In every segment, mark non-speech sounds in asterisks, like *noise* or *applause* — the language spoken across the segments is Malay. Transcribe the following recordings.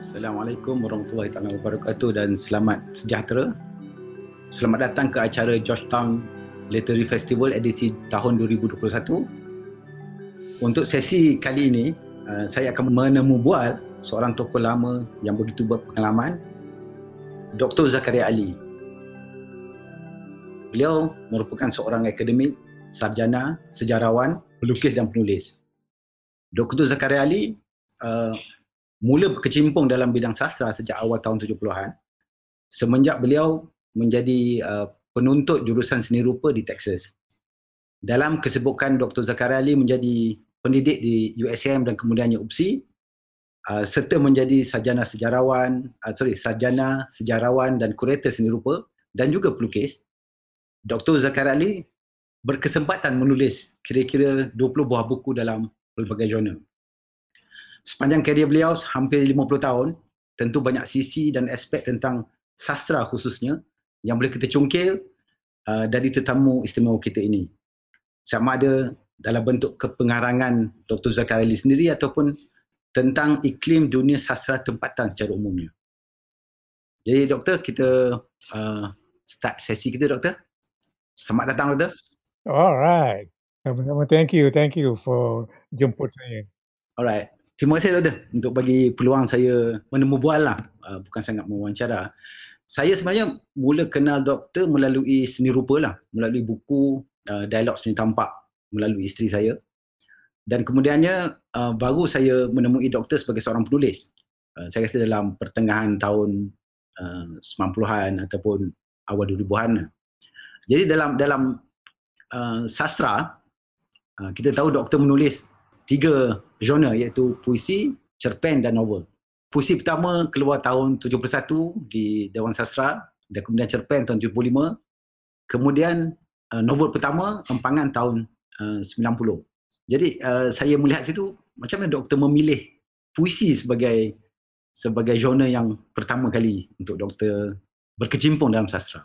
Assalamualaikum warahmatullahi taala wabarakatuh dan selamat sejahtera. Selamat datang ke acara Georgetown Literary Festival edisi tahun 2021. Untuk sesi kali ini, uh, saya akan menemu bual seorang tokoh lama yang begitu berpengalaman, Dr. Zakaria Ali. Beliau merupakan seorang akademik, sarjana, sejarawan, pelukis dan penulis. Dr. Zakaria Ali uh, mula berkecimpung dalam bidang sastra sejak awal tahun 70-an semenjak beliau menjadi uh, penuntut jurusan seni rupa di Texas. Dalam kesibukan Dr. Zakaria Ali menjadi pendidik di USM dan kemudiannya UPSI uh, serta menjadi sarjana sejarawan, uh, sorry, sarjana sejarawan dan kurator seni rupa dan juga pelukis. Dr. Zakaria Ali berkesempatan menulis kira-kira 20 buah buku dalam pelbagai jurnal sepanjang karier beliau hampir 50 tahun, tentu banyak sisi dan aspek tentang sastra khususnya yang boleh kita cungkil uh, dari tetamu istimewa kita ini. Sama ada dalam bentuk kepengarangan Dr. Zakaria Ali sendiri ataupun tentang iklim dunia sastra tempatan secara umumnya. Jadi doktor, kita uh, start sesi kita doktor. Selamat datang doktor. Alright. Thank you, thank you for jemput saya. Alright. Terima kasih doktor untuk bagi peluang saya menemu bual lah. Uh, bukan sangat mewawancara. Saya sebenarnya mula kenal doktor melalui seni rupa lah. Melalui buku uh, Dialog Seni Tampak melalui isteri saya. Dan kemudiannya uh, baru saya menemui doktor sebagai seorang penulis. Uh, saya rasa dalam pertengahan tahun uh, 90-an ataupun awal 2000-an. Jadi dalam dalam uh, sastra, uh, kita tahu doktor menulis tiga genre iaitu puisi, cerpen dan novel. Puisi pertama keluar tahun 71 di Dewan Sastra dan kemudian cerpen tahun 75. Kemudian uh, novel pertama Empangan tahun uh, 90. Jadi uh, saya melihat situ macam mana doktor memilih puisi sebagai sebagai genre yang pertama kali untuk doktor berkecimpung dalam sastra.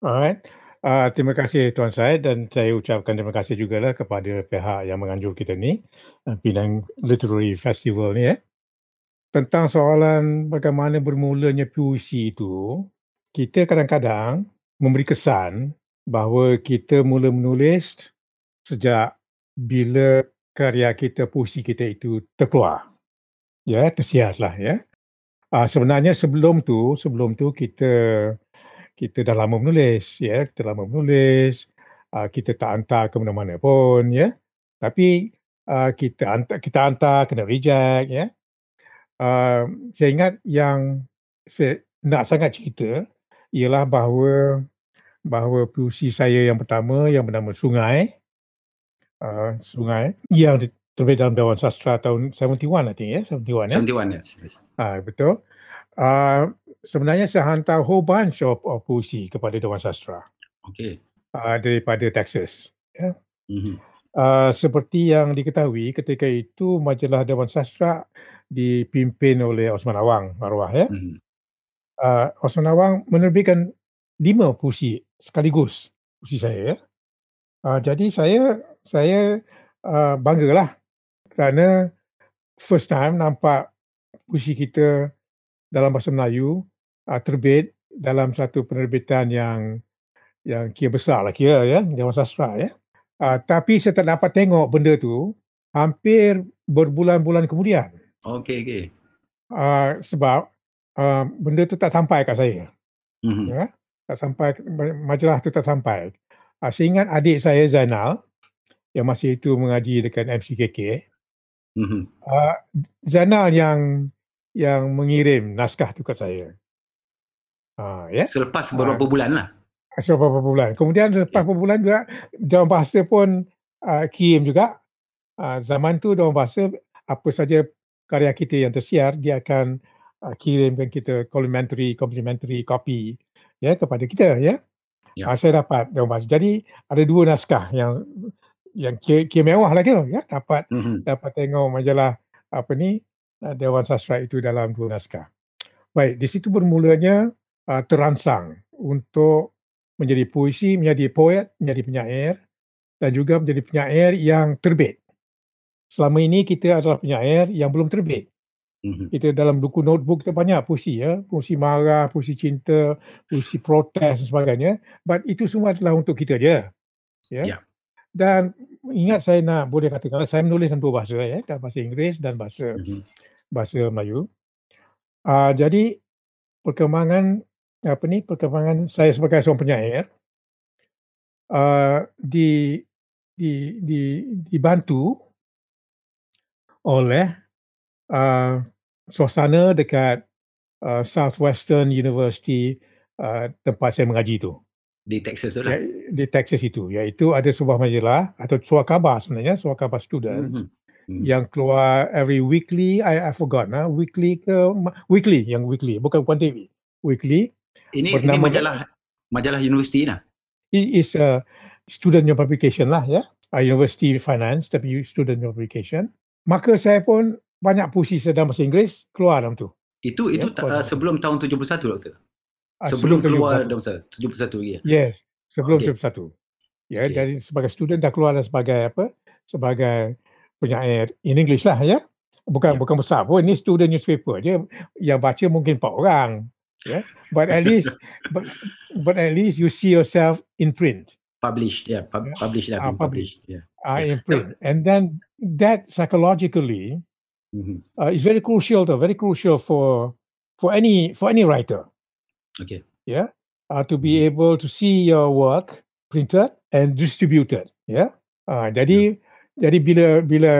Alright. Uh, terima kasih Tuan Syed dan saya ucapkan terima kasih juga lah kepada pihak yang menganjur kita ni, uh, Penang Literary Festival ni eh. Tentang soalan bagaimana bermulanya puisi itu, kita kadang-kadang memberi kesan bahawa kita mula menulis sejak bila karya kita, puisi kita itu terkeluar. Ya, tersiar lah ya. Uh, sebenarnya sebelum tu, sebelum tu kita kita dah lama menulis ya. Kita lama menulis uh, kita tak hantar ke mana-mana pun ya. Tapi uh, kita hantar kita hantar kena reject ya. Uh, saya ingat yang saya nak sangat cerita ialah bahawa bahawa puisi saya yang pertama yang bernama Sungai uh, Sungai yang terbit dalam Dewan Sastra tahun 71 I think ya 71 ya. 71 yes, yes. Uh, betul. Uh, sebenarnya saya hantar whole bunch of, of puisi kepada Dewan Sastra. Okey. Uh, daripada Texas. Ya. Mm-hmm. Uh, seperti yang diketahui ketika itu majalah Dewan Sastra dipimpin oleh Osman Awang arwah ya. Mm-hmm. Uh, Osman Awang menerbitkan lima puisi sekaligus puisi saya ya. Uh, jadi saya saya uh, banggalah kerana first time nampak puisi kita dalam bahasa Melayu uh, terbit dalam satu penerbitan yang yang kira besar lah kira ya Dewan Sastra ya. Uh, tapi saya tak dapat tengok benda tu hampir berbulan-bulan kemudian. Okey okey. Uh, sebab uh, benda tu tak sampai kat saya. Mm-hmm. Ya. Tak sampai majalah tu tak sampai. Uh, saya ingat adik saya Zainal yang masih itu mengaji dekat MCKK. Mm-hmm. Uh, Zainal yang yang mengirim naskah tu kat saya. Ha, ya? Selepas beberapa ha. bulan lah. Selepas beberapa bulan. Kemudian selepas beberapa bulan juga, Dewan Bahasa pun uh, kirim juga. Uh, zaman tu Dewan Bahasa, apa saja karya kita yang tersiar, dia akan uh, kirimkan kita complimentary, complimentary copy ya, kepada kita. Ya? Ya. Uh, saya dapat Dewan Bahasa. Jadi ada dua naskah yang yang kira, mewah lah kira, ya? dapat mm-hmm. dapat tengok majalah apa ni Dewan Sastra itu dalam dua naskah. Baik, di situ bermulanya uh, terangsang untuk menjadi puisi, menjadi poet, menjadi penyair dan juga menjadi penyair yang terbit. Selama ini kita adalah penyair yang belum terbit. Mm-hmm. Kita dalam buku notebook kita banyak puisi ya, puisi marah, puisi cinta, puisi protes dan sebagainya. But itu semua adalah untuk kita je. Ya. Yeah. Dan ingat saya nak boleh katakan saya menulis dalam dua bahasa ya, dalam bahasa Inggeris dan bahasa mm-hmm. bahasa Melayu. Uh, jadi perkembangan apa ni perkembangan saya sebagai seorang penyair uh, di di di dibantu oleh uh, suasana dekat uh, Southwestern University uh, tempat saya mengaji tu. Di Texas tu lah. Di Texas itu. Iaitu ada sebuah majalah atau suara khabar sebenarnya, suara khabar student mm-hmm. mm. yang keluar every weekly, I, I forgot nah, weekly ke, weekly yang weekly, bukan bukan TV. Weekly. Ini, ini majalah majalah universiti lah. It is a student publication lah ya. A university finance tapi student publication. Maka saya pun banyak puisi saya dalam bahasa Inggeris keluar dalam tu. Itu itu ya, uh, sebelum tahun 71 doktor. Uh, sebelum, sebelum keluar dalam 71 ya. Yes, sebelum okay. 71. Ya, okay. jadi sebagai student dah keluar sebagai apa? Sebagai penyair in English lah ya. Bukan yeah. bukan besar pun ini student newspaper je yang baca mungkin 4 orang. Yeah? But at *laughs* least but, but at least you see yourself in print. published yeah, pub, publish lah, uh, publish, yeah. Uh, in print. And then that psychologically Mm-hmm. Uh, it's very crucial, though, very crucial for for any for any writer. Okay. Yeah. Uh, to be mm-hmm. able to see your work printed and distributed. Yeah. Uh, jadi yeah. jadi bila bila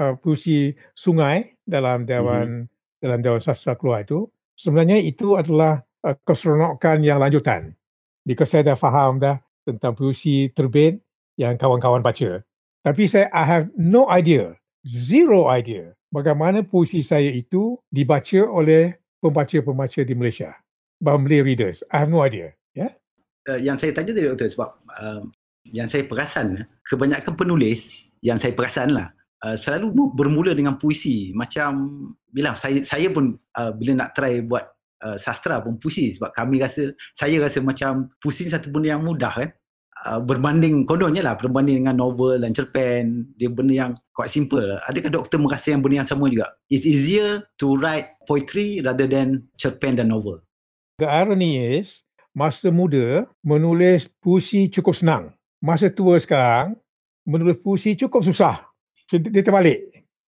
uh, puisi sungai dalam dewan mm-hmm. dalam dewan sastra keluar itu sebenarnya itu adalah uh, keseronokan yang lanjutan. Because saya dah faham dah tentang puisi terbit yang kawan-kawan baca. Tapi saya I have no idea, zero idea bagaimana puisi saya itu dibaca oleh pembaca-pembaca di Malaysia. Malay readers. I have no idea. Yeah? Uh, yang saya tanya tadi doktor sebab uh, yang saya perasan kebanyakan penulis yang saya perasan lah uh, selalu bermula dengan puisi. Macam bila saya saya pun uh, bila nak try buat uh, sastra pun puisi. Sebab kami rasa saya rasa macam puisi satu benda yang mudah kan? Uh, berbanding kononnya lah berbanding dengan novel dan cerpen. Dia benda yang quite simple lah. adakah doktor merasa yang benda yang sama juga? It's easier to write poetry rather than cerpen dan novel. The irony is masa muda menulis puisi cukup senang. Masa tua sekarang menulis puisi cukup susah dia terbalik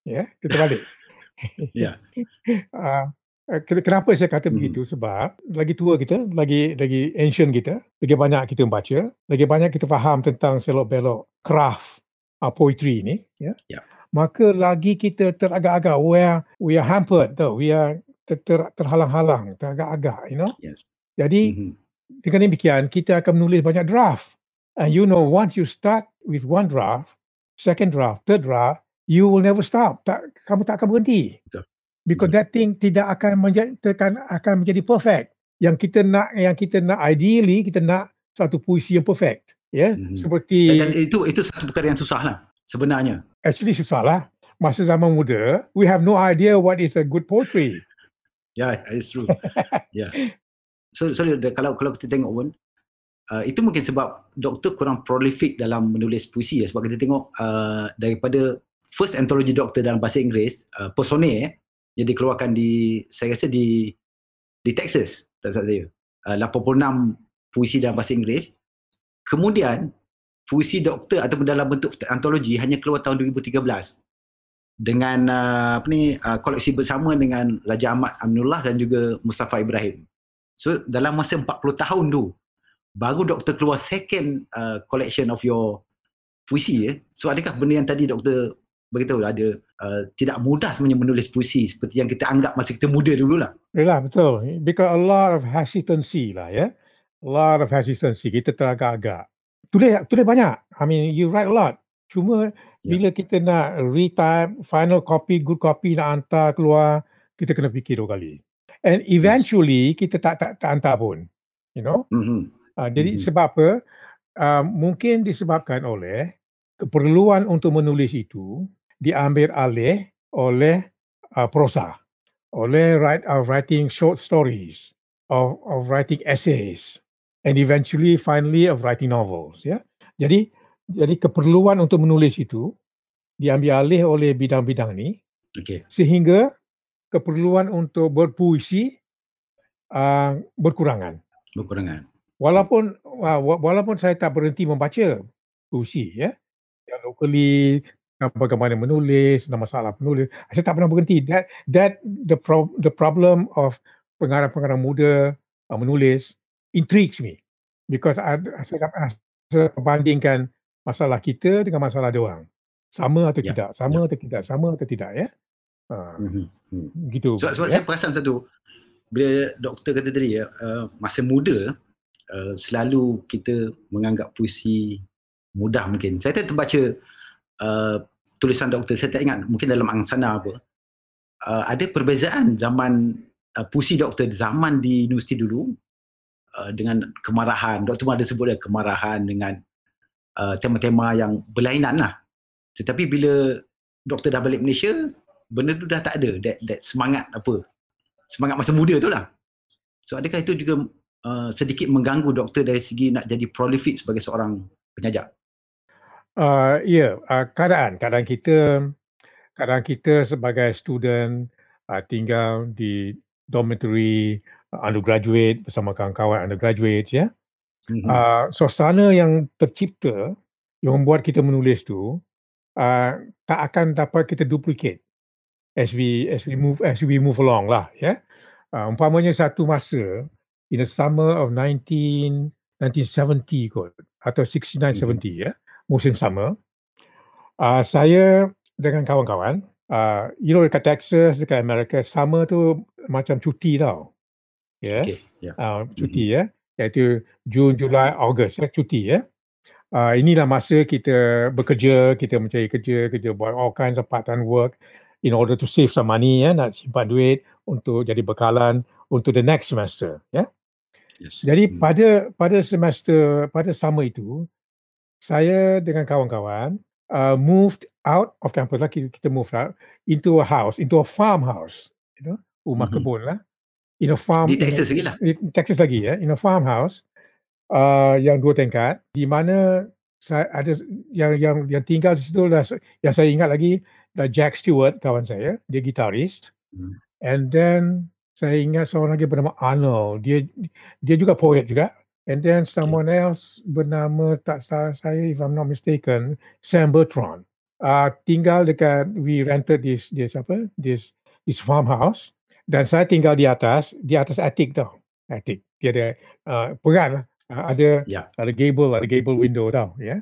ya yeah? dia terbalik *laughs* ya yeah. *laughs* uh, Eh, kenapa saya kata hmm. begitu? Sebab lagi tua kita, lagi lagi ancient kita, lagi banyak kita membaca, lagi banyak kita faham tentang selok-belok craft uh, poetry ini. Ya. Yeah? Yeah. Maka lagi kita teragak-agak, we are, we are hampered, tau. we are ter, ter, terhalang-halang, teragak-agak, you know. Yes. Jadi, mm-hmm. dengan demikian, kita akan menulis banyak draft. And you know, once you start with one draft, second draft, third draft, you will never stop. Tak, kamu tak akan berhenti. Betul because that thing tidak akan menjadi akan, akan menjadi perfect yang kita nak yang kita nak ideally kita nak satu puisi yang perfect ya yeah? mm-hmm. seperti dan itu itu satu perkara yang susah lah sebenarnya actually susah lah masa zaman muda we have no idea what is a good poetry *laughs* yeah it's true *laughs* yeah so sorry kalau kalau kita tengok pun uh, itu mungkin sebab doktor kurang prolific dalam menulis puisi ya. Sebab kita tengok uh, daripada first anthology doktor dalam bahasa Inggeris uh, Persone eh, yang dikeluarkan di saya rasa di di Texas tak salah saya. Uh, 86 puisi dalam bahasa Inggeris. Kemudian puisi doktor ataupun dalam bentuk antologi hanya keluar tahun 2013 dengan uh, apa ni uh, koleksi bersama dengan Raja Ahmad Aminullah dan juga Mustafa Ibrahim. So dalam masa 40 tahun tu baru doktor keluar second uh, collection of your puisi eh. so adakah benda yang tadi doktor beritahu ada uh, tidak mudah sebenarnya menulis puisi seperti yang kita anggap masa kita muda dulu lah. Yalah betul. Because a lot of hesitancy lah ya. A lot of hesitancy. Kita teragak-agak. Tulis, tulis banyak. I mean you write a lot. Cuma yeah. bila kita nak retype, final copy, good copy nak hantar keluar, kita kena fikir dua kali. And eventually yes. kita tak, tak tak hantar pun. You know? Mm-hmm. Uh, jadi mm-hmm. sebab apa? Uh, mungkin disebabkan oleh keperluan untuk menulis itu diambil alih oleh uh, prosa, oleh write, uh, writing short stories, of, of writing essays, and eventually, finally, of writing novels. Ya, jadi jadi keperluan untuk menulis itu diambil alih oleh bidang-bidang ini, okay. sehingga keperluan untuk berpuisi uh, berkurangan. Berkurangan. Walaupun walaupun saya tak berhenti membaca puisi ya. Yang locally bagaimana menulis, ada masalah penulis. Saya tak pernah berhenti. That that the pro, the problem of pengarang-pengarang muda uh, menulis intrigues me because I, saya dapat saya bandingkan masalah kita dengan masalah dia orang. Sama atau yeah. tidak? Sama yeah. atau tidak? Sama atau tidak ya? Uh, mm-hmm. Gitu. Sebab, sebab ya? saya perasan satu bila doktor kata tadi ya, uh, masa muda uh, selalu kita menganggap puisi mudah mungkin. Saya tak terbaca uh, tulisan doktor, saya tak ingat mungkin dalam angsana apa. Uh, ada perbezaan zaman uh, puisi doktor zaman di universiti dulu uh, dengan kemarahan. Doktor ada sebut dia kemarahan dengan uh, tema-tema yang berlainan lah. Tetapi bila doktor dah balik Malaysia, benda tu dah tak ada. That, that semangat apa. Semangat masa muda tu lah. So adakah itu juga uh, sedikit mengganggu doktor dari segi nak jadi prolific sebagai seorang penyajak? Uh, ya, yeah. uh, keadaan. Keadaan kita, keadaan kita sebagai student uh, tinggal di dormitory uh, undergraduate bersama kawan-kawan undergraduate ya. Mm-hmm. Uh, suasana yang tercipta yang membuat kita menulis tu uh, tak akan dapat kita duplicate as we as we move as we move along lah ya. Uh, umpamanya satu masa in the summer of 19 1970 kot atau 69 mm-hmm. 70 ya musim summer, uh, saya dengan kawan-kawan, uh, you know dekat Texas, dekat Amerika, summer tu macam cuti tau. Ya, yeah? okay, yeah. uh, cuti mm-hmm. ya. Iaitu Jun, Julai, Ogos ya, cuti ya. Uh, inilah masa kita bekerja, kita mencari kerja, kita buat all kinds of part-time work in order to save some money ya, nak simpan duit untuk jadi bekalan untuk the next semester ya. Yes. Jadi hmm. pada pada semester pada summer itu saya dengan kawan-kawan uh, moved out of campus lah kita, kita move out into a house into a farmhouse you know rumah mm-hmm. kebun lah in a farm di Texas lagi lah di Texas lagi ya in a farmhouse uh, yang dua tingkat di mana saya ada yang yang yang tinggal di situ lah yang saya ingat lagi dah Jack Stewart kawan saya dia gitaris mm. and then saya ingat seorang lagi bernama Arnold dia dia juga poet juga And then someone okay. else bernama tak salah saya if I'm not mistaken Sam Bertrand. Uh, tinggal dekat we rented this this apa this this farmhouse dan saya tinggal di atas di atas attic tau attic dia ada uh, peran lah uh, ada yeah. ada gable ada gable window tau ya yeah?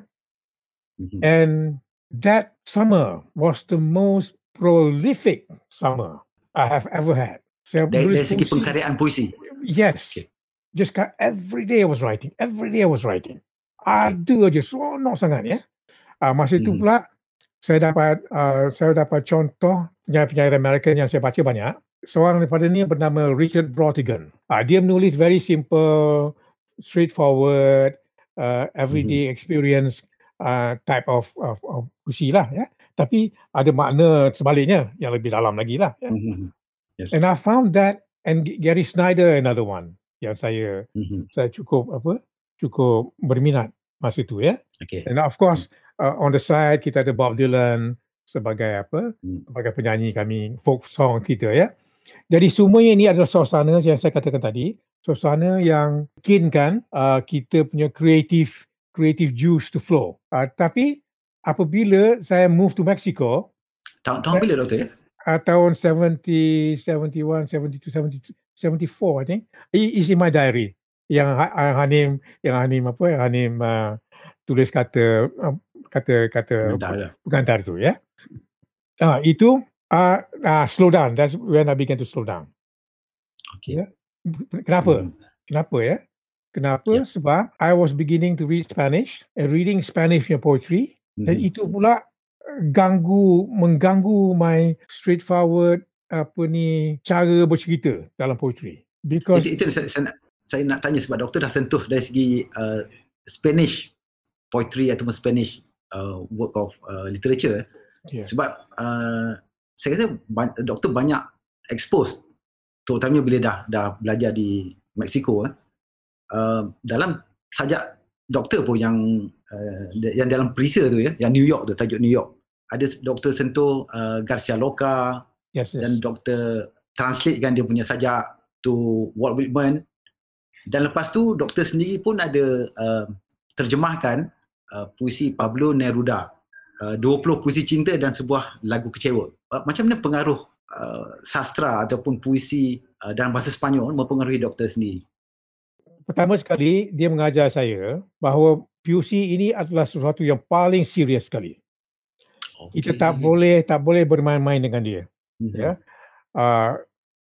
mm-hmm. and that summer was the most prolific summer I have ever had. Dari, dari segi pengkaryaan puisi. Yes. Okay just every day I was writing every day I was writing ada aja seronok sangat ya uh, masa itu hmm. pula saya dapat uh, saya dapat contoh penyair-penyair American yang saya baca banyak seorang daripada ni bernama Richard Brautigan uh, dia menulis very simple straightforward uh, everyday hmm. experience uh, type of of, of puisi lah ya tapi ada makna sebaliknya yang lebih dalam lagi lah ya. hmm yes. and I found that and Gary Snyder another one yang saya mm-hmm. saya cukup apa cukup berminat masa itu ya. Okay. And of course uh, on the side kita ada Bob Dylan sebagai apa mm. sebagai penyanyi kami folk song kita ya. Jadi semuanya ini adalah suasana yang saya katakan tadi, suasana yang bikinkan uh, kita punya creative creative juice to flow. Uh, tapi apabila saya move to Mexico, tahun tahun bila doktor ya? Uh, tahun 70, 71, 72, 73, 74 I think. Is in my diary. Yang uh, Hanim yang Hanim apa yang Hanim uh, tulis kata uh, kata kata pengantar tu ya. Uh, itu uh, uh, slow down. That's when I began to slow down. Okay. Yeah? kenapa? Hmm. kenapa ya? Kenapa? Yeah. sebab I was beginning to read Spanish and reading Spanish punya poetry. Hmm. dan itu pula ganggu mengganggu my straightforward apa ni cara bercerita dalam poetry because itu, itu saya, saya nak saya nak tanya sebab doktor dah sentuh dari segi uh, Spanish poetry ataupun Spanish uh, work of uh, literature yeah. sebab uh, saya kata doktor banyak expose terutamanya bila dah dah belajar di Mexico eh. uh, dalam sajak doktor pun yang uh, yang dalam perisa tu ya yang New York tu tajuk New York ada doktor sentuh uh, Garcia Lorca yes, yes. dan Dr. translatekan dia punya sajak to Walt Whitman dan lepas tu doktor sendiri pun ada uh, terjemahkan uh, puisi Pablo Neruda uh, 20 puisi cinta dan sebuah lagu kecewa uh, macam mana pengaruh uh, sastra ataupun puisi uh, dalam bahasa Sepanyol mempengaruhi doktor sendiri pertama sekali dia mengajar saya bahawa puisi ini adalah sesuatu yang paling serius sekali okay. kita tak boleh tak boleh bermain-main dengan dia mm-hmm. ya uh,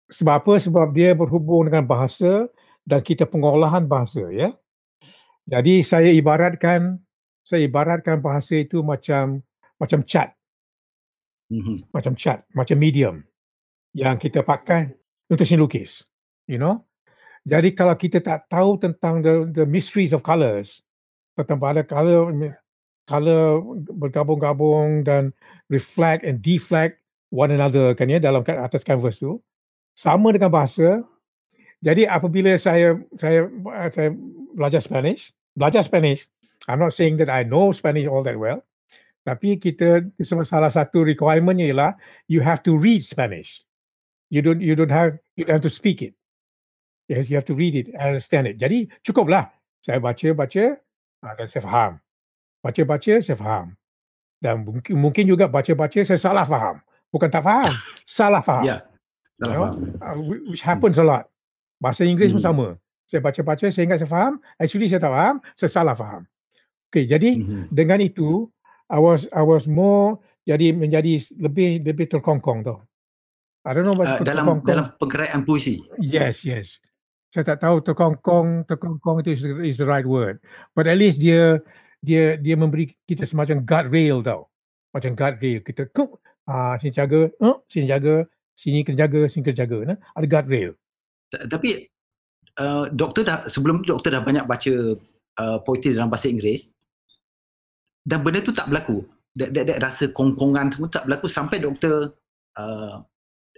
sebab apa sebab dia berhubung dengan bahasa dan kita pengolahan bahasa ya jadi saya ibaratkan saya ibaratkan bahasa itu macam macam cat mm-hmm. macam cat macam medium yang kita pakai untuk seni lukis you know jadi kalau kita tak tahu tentang the the mysteries of colors tentang pada color color bergabung-gabung dan reflect and deflect one another kan ya dalam atas canvas tu sama dengan bahasa. Jadi apabila saya saya saya belajar Spanish belajar Spanish I'm not saying that I know Spanish all that well tapi kita salah satu requirementnya ialah you have to read Spanish. You don't you don't have you don't have to speak it yes you have to read it and understand it jadi cukuplah saya baca baca ah, dan saya faham Baca-baca saya faham. Dan mungkin, mungkin juga baca-baca saya salah faham. Bukan tak faham, *laughs* salah faham. Ya, salah you know? faham. Uh, which happens a lot. Bahasa Inggeris pun hmm. sama. Saya baca-baca, saya ingat saya faham. Actually saya tak faham, saya salah faham. Okay, jadi mm-hmm. dengan itu, I was I was more jadi menjadi lebih lebih terkongkong tu. I don't know uh, dalam dalam penggeraian puisi. Yes, yes. Saya tak tahu terkongkong terkongkong itu is, is the right word. But at least dia dia dia memberi kita semacam guard rail tau. Macam guard rail. Kita ah, sini jaga, uh, sini jaga, sini kena jaga, sini kena jaga. Nah? Ada guard rail. Tapi uh, doktor dah sebelum doktor dah banyak baca uh, poetry dalam bahasa Inggeris dan benda tu tak berlaku. That, that rasa kongkongan semua tak berlaku sampai doktor uh,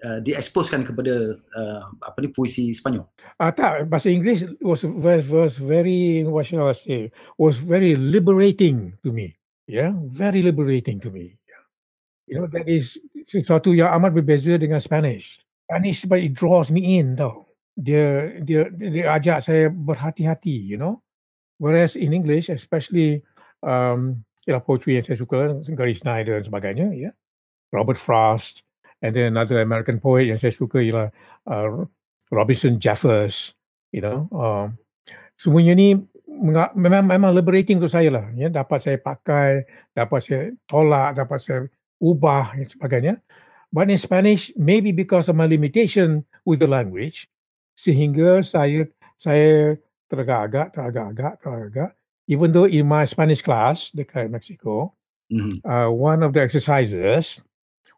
uh, dieksposkan kepada uh, apa ni puisi Sepanyol? Ah uh, tak, bahasa Inggeris was was, was very what shall I say was very liberating to me. Yeah, very liberating to me. Yeah. You know that is sesuatu yang amat berbeza dengan Spanish. Spanish sebab it draws me in tau. Dia dia dia ajak saya berhati-hati, you know. Whereas in English, especially um, know, poetry yang saya suka, Gary Snyder dan sebagainya, ya. Yeah. Robert Frost, and then another American poet yang saya suka ialah uh, Robinson Jeffers you know um, semuanya ni memang memang liberating untuk saya lah ya. Dapat saya pakai dapat saya tolak dapat saya ubah dan sebagainya. But in Spanish maybe because of my limitation with the language sehingga saya saya teragak-agak teragak-agak teragak even though in my Spanish class dekat Mexico mm-hmm. uh, one of the exercises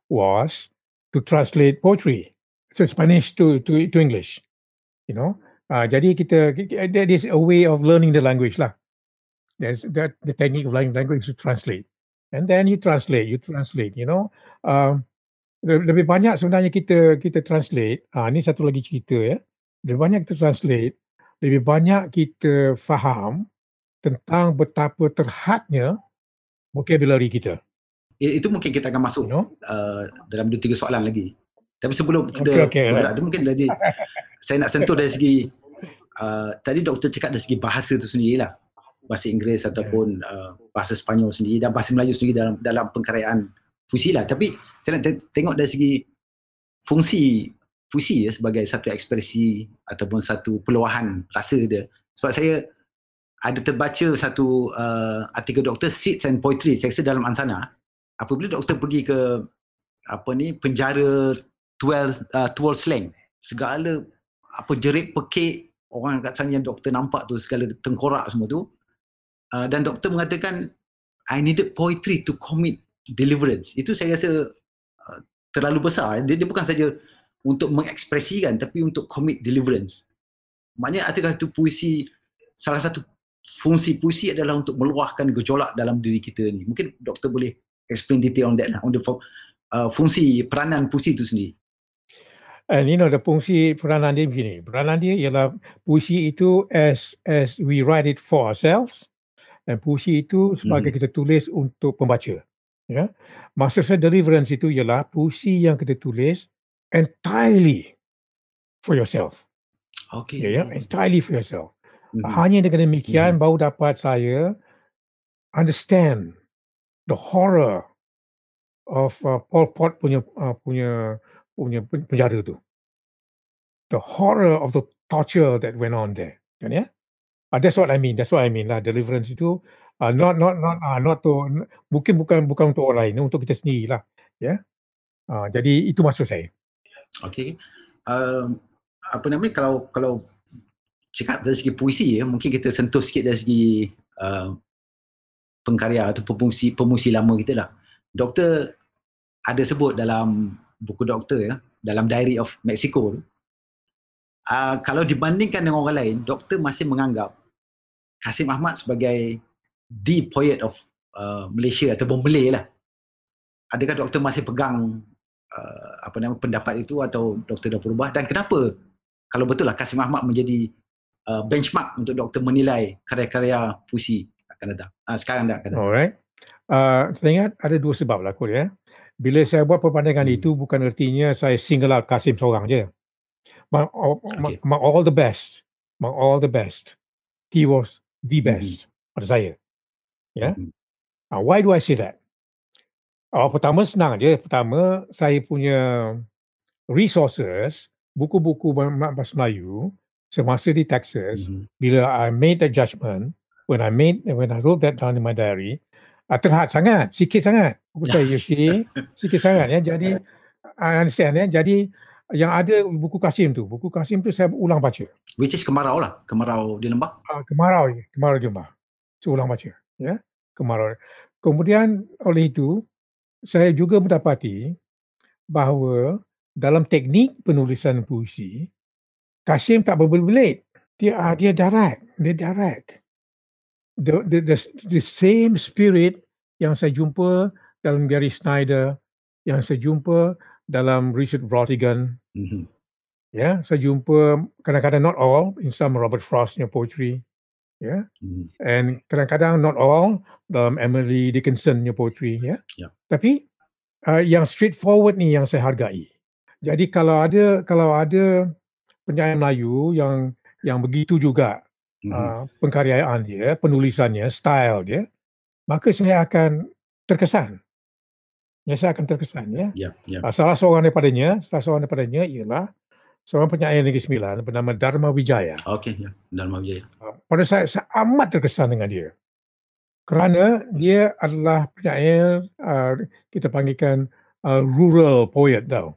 was to translate poetry so Spanish to to to English. You know, uh, jadi kita that is a way of learning the language lah. There's that the technique of learning language to translate, and then you translate, you translate. You know, um, lebih banyak sebenarnya kita kita translate. Ah, ini satu lagi cerita ya. Lebih banyak kita translate, lebih banyak kita faham tentang betapa terhadnya vocabulary kita itu mungkin kita akan masuk you know? uh, dalam dua tiga soalan lagi. Tapi sebelum kita okay, okay, right. mungkin lagi *laughs* saya nak sentuh dari segi uh, tadi doktor cakap dari segi bahasa tu sendirilah. Bahasa Inggeris ataupun uh, bahasa Sepanyol sendiri dan bahasa Melayu sendiri dalam dalam pengkaryaan fusi lah. Tapi saya nak tengok dari segi fungsi fusi ya sebagai satu ekspresi ataupun satu peluahan rasa dia. Sebab saya ada terbaca satu uh, artikel doktor Seeds and Poetry saya rasa dalam Ansana apabila doktor pergi ke apa ni penjara 12 uh, 12 slang segala apa jerit pekik orang kat sana yang doktor nampak tu segala tengkorak semua tu uh, dan doktor mengatakan I needed poetry to commit deliverance. Itu saya rasa uh, terlalu besar. Dia, dia bukan saja untuk mengekspresikan tapi untuk commit deliverance. Maknanya adakah itu puisi salah satu fungsi puisi adalah untuk meluahkan gejolak dalam diri kita ni. Mungkin doktor boleh explain detail on that lah, on the uh, fungsi peranan puisi itu sendiri. And you know the fungsi peranan dia begini. Peranan dia ialah puisi itu as as we write it for ourselves dan puisi itu sebagai hmm. kita tulis untuk pembaca. Ya. Maksud saya deliverance itu ialah puisi yang kita tulis entirely for yourself. Okay. Ya, ya, entirely for yourself. Mhm. Hanya dengan demikian Mhm. baru dapat saya understand the horror of uh, Pol Pot punya uh, punya punya pen- penjara tu. The horror of the torture that went on there. Kan ya? Uh, that's what I mean. That's what I mean lah. Deliverance itu uh, not not not uh, not to mungkin bukan bukan untuk orang lain, untuk kita sendiri lah. Ya. Uh, jadi itu maksud saya. Okay. Um, apa namanya kalau kalau cakap dari segi puisi ya, mungkin kita sentuh sikit dari segi uh, pengkarya atau pemusi pemusi lama kita lah. Doktor ada sebut dalam buku doktor ya, dalam Diary of Mexico tu. Uh, kalau dibandingkan dengan orang lain, doktor masih menganggap Kasim Ahmad sebagai the poet of uh, Malaysia ataupun Malay lah. Adakah doktor masih pegang uh, apa nama pendapat itu atau doktor dah berubah dan kenapa kalau betul lah Kasim Ahmad menjadi uh, benchmark untuk doktor menilai karya-karya puisi akan datang. Uh, sekarang dah akan datang. Alright. Uh, saya ingat ada dua sebab lah kot ya. Bila saya buat perbandingan Hmm. itu bukan artinya saya single out Kasim seorang je. Among all, Okay. among all the best, among all the best, he was the Mhm. best pada saya. Ya. Mhm. Uh, why do I say that? Oh, pertama senang je. Pertama, saya punya resources, buku-buku bah- bahasa Melayu semasa di Texas, Mhm. bila I made that judgment, when I made when I wrote that down in my diary, uh, terhad sangat, sikit sangat. Buku saya, you see, sikit sangat ya. Jadi I understand ya. Jadi yang ada buku Kasim tu, buku Kasim tu saya ulang baca. Which is kemarau lah, kemarau di lembah. Uh, kemarau, je, kemarau jemaah. Saya ulang baca, ya. Kemarau. Kemudian oleh itu saya juga mendapati bahawa dalam teknik penulisan puisi Kasim tak berbelit-belit. Dia ah, dia direct, dia direct. The, the the the same spirit yang saya jumpa dalam Gary Snyder, yang saya jumpa dalam Richard Brautigan, Mhm. ya, saya jumpa kadang-kadang not all in some Robert Frostnya poetry, ya, Mhm. and kadang-kadang not all dalam Emily Dickinsonnya poetry, ya. Ya. Tapi uh, yang straightforward ni yang saya hargai. Jadi kalau ada kalau ada penyair Melayu yang yang begitu juga Mhm. uh, pengkaryaan dia, penulisannya, style dia, maka saya akan terkesan. Ya, saya akan terkesan ya. Ya, ya. Uh, salah seorang daripadanya, salah seorang daripadanya ialah seorang penyair Negeri Sembilan bernama Dharma Wijaya. Okey, ya. Dharma Wijaya. Uh, pada saya, saya amat terkesan dengan dia. Kerana dia adalah penyair, uh, kita panggilkan uh, rural poet tau.